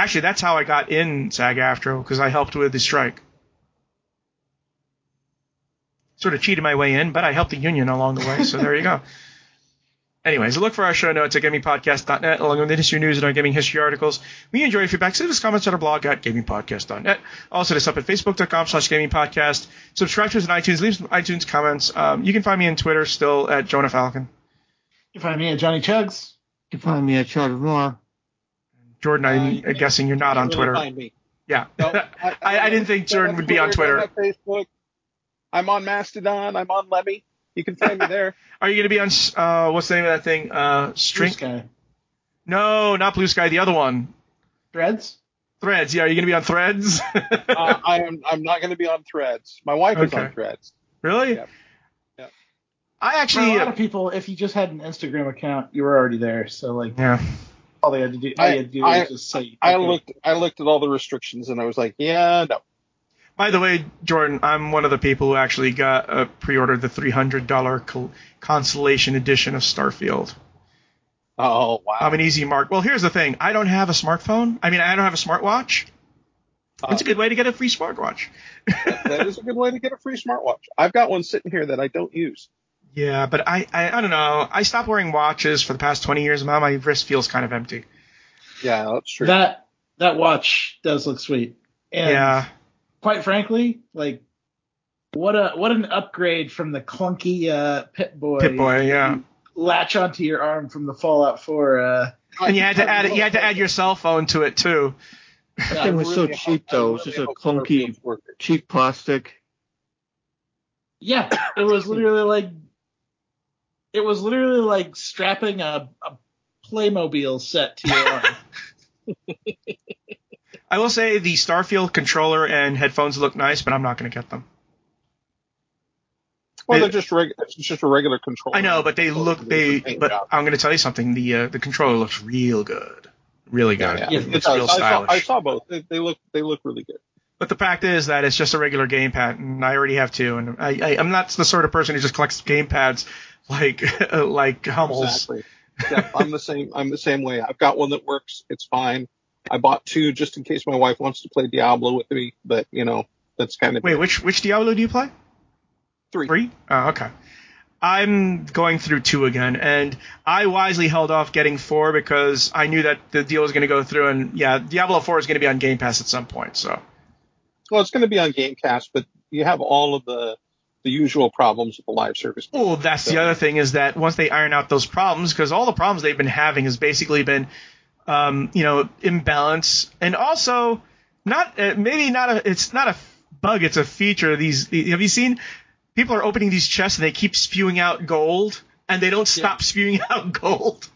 Actually, that's how I got in SAG-AFTRA because I helped with the strike. Sort of cheated my way in, but I helped the union along the way. So there you go. Anyways, look for our show notes at gamingpodcast.net along with the industry news and our gaming history articles. We enjoy your feedback. Send us comments on our blog at gamingpodcast.net. Also, hit us up at facebook.com slash gamingpodcast. Subscribe to us on iTunes. Leave some iTunes comments. Um, you can find me on Twitter still at Jonah Falcon. You can find me at Johnny Chugs. You can find me at Charter Moore. Jordan, I'm Uh, guessing you're not on Twitter. Find me. Yeah. No, I, I didn't think Jordan would be on Twitter. I'm on Facebook. I'm on Mastodon. I'm on Lemmy. You can find me there. Are you going to be on, uh, what's the name of that thing? Uh, Blue String? Sky. No, not Blue Sky, the other one. Threads. Threads. Yeah, are you going to be on Threads? uh, I am. I'm not going to be on Threads. My wife is on Threads. really? yeah. Yeah. I For a lot of people, if you just had an Instagram account, you were already there. So like, yeah. All they had to do, all you had to do I- was just say. I okay. looked. I looked at all the restrictions and I was like, yeah, no. By the way, Jordan, I'm one of the people who actually got uh, pre-ordered the $300 col- Constellation edition of Starfield. Oh wow. I'm an easy mark. Well, here's the thing. I don't have a smartphone. I mean, I don't have a smartwatch. It's a good way to get a free smartwatch. that is a good way to get a free smartwatch. I've got one sitting here that I don't use. Yeah, but I, I, I don't know. I stopped wearing watches for the past 20 years. And now my wrist feels kind of empty. Yeah, that's true. that. That watch does look sweet. And yeah. quite frankly, like what a what an upgrade from the clunky uh, Pip-Boy. Pit Boy, yeah. Latch onto your arm from the Fallout 4. Uh, And you had to add you had to add your cell phone to it too. yeah, It was so really cheap, hope- I though. It was just a clunky- Cheap plastic. yeah, it was literally like it was literally like strapping a, a Playmobil set to your arm. I will say the Starfield controller and headphones look nice, but I'm not going to get them. Well, they're just reg- it's just a regular controller. I know, but they Controller look does they. But job. I'm going to tell you something. The uh, the controller looks real good, really good. yeah, Yeah, It It looks does. real I saw, stylish. I saw both. They, they look they look really good. But the fact is that it's just a regular gamepad, and I already have two. And I, I I'm not the sort of person who just collects gamepads like like Hummels. Exactly. Yeah, I'm the same. I'm the same way. I've got one that works. It's fine. I bought two just in case my wife wants to play Diablo with me, but you know that's kind of Wait, which which Diablo do you play? three. Three? Oh, okay. I'm going through two again, and I wisely held off getting four because I knew that the deal was going to go through, and yeah, Diablo 4 is going to be on Game Pass at some point. So Well, it's going to be on Game Pass, but you have all of the the usual problems with the live service. Well, that's the other thing is that once they iron out those problems, because all the problems they've been having has basically been, um, you know, imbalance, and also not uh, maybe not a it's not a bug, it's a feature. These have you seen? People are opening these chests and they keep spewing out gold, and they don't stop spewing out gold.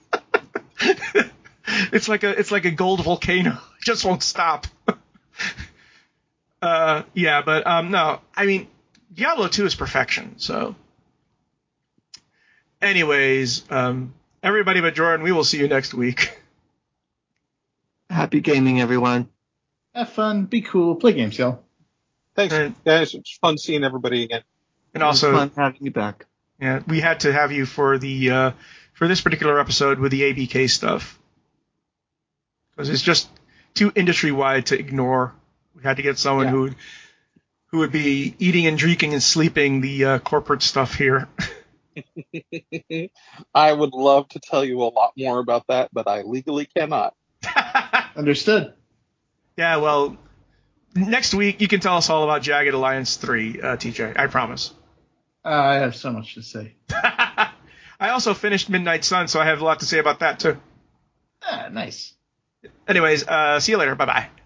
it's like a it's like a gold volcano, it just won't stop. uh, yeah, but um, no, I mean Diablo 2 is perfection, so. Anyways, um, everybody but Jordan, we will see you next week. Happy gaming, everyone. Have fun, be cool, play games, y'all. Thanks, And- guys. It's fun seeing everybody again. And It was also, fun having you back. yeah, we had to have you for the uh, for this particular episode with the ABK stuff because it's just too industry wide to ignore. We had to get someone Yeah. who would who would be eating and drinking and sleeping the uh, corporate stuff here. I would love to tell you a lot more about that, but I legally cannot. Understood. yeah, well, next week you can tell us all about Jagged Alliance 3, uh, TJ. I promise. Uh, I have so much to say. I also finished Midnight Sun, so I have a lot to say about that too. Ah, nice. Anyways, uh, see you later. Bye bye.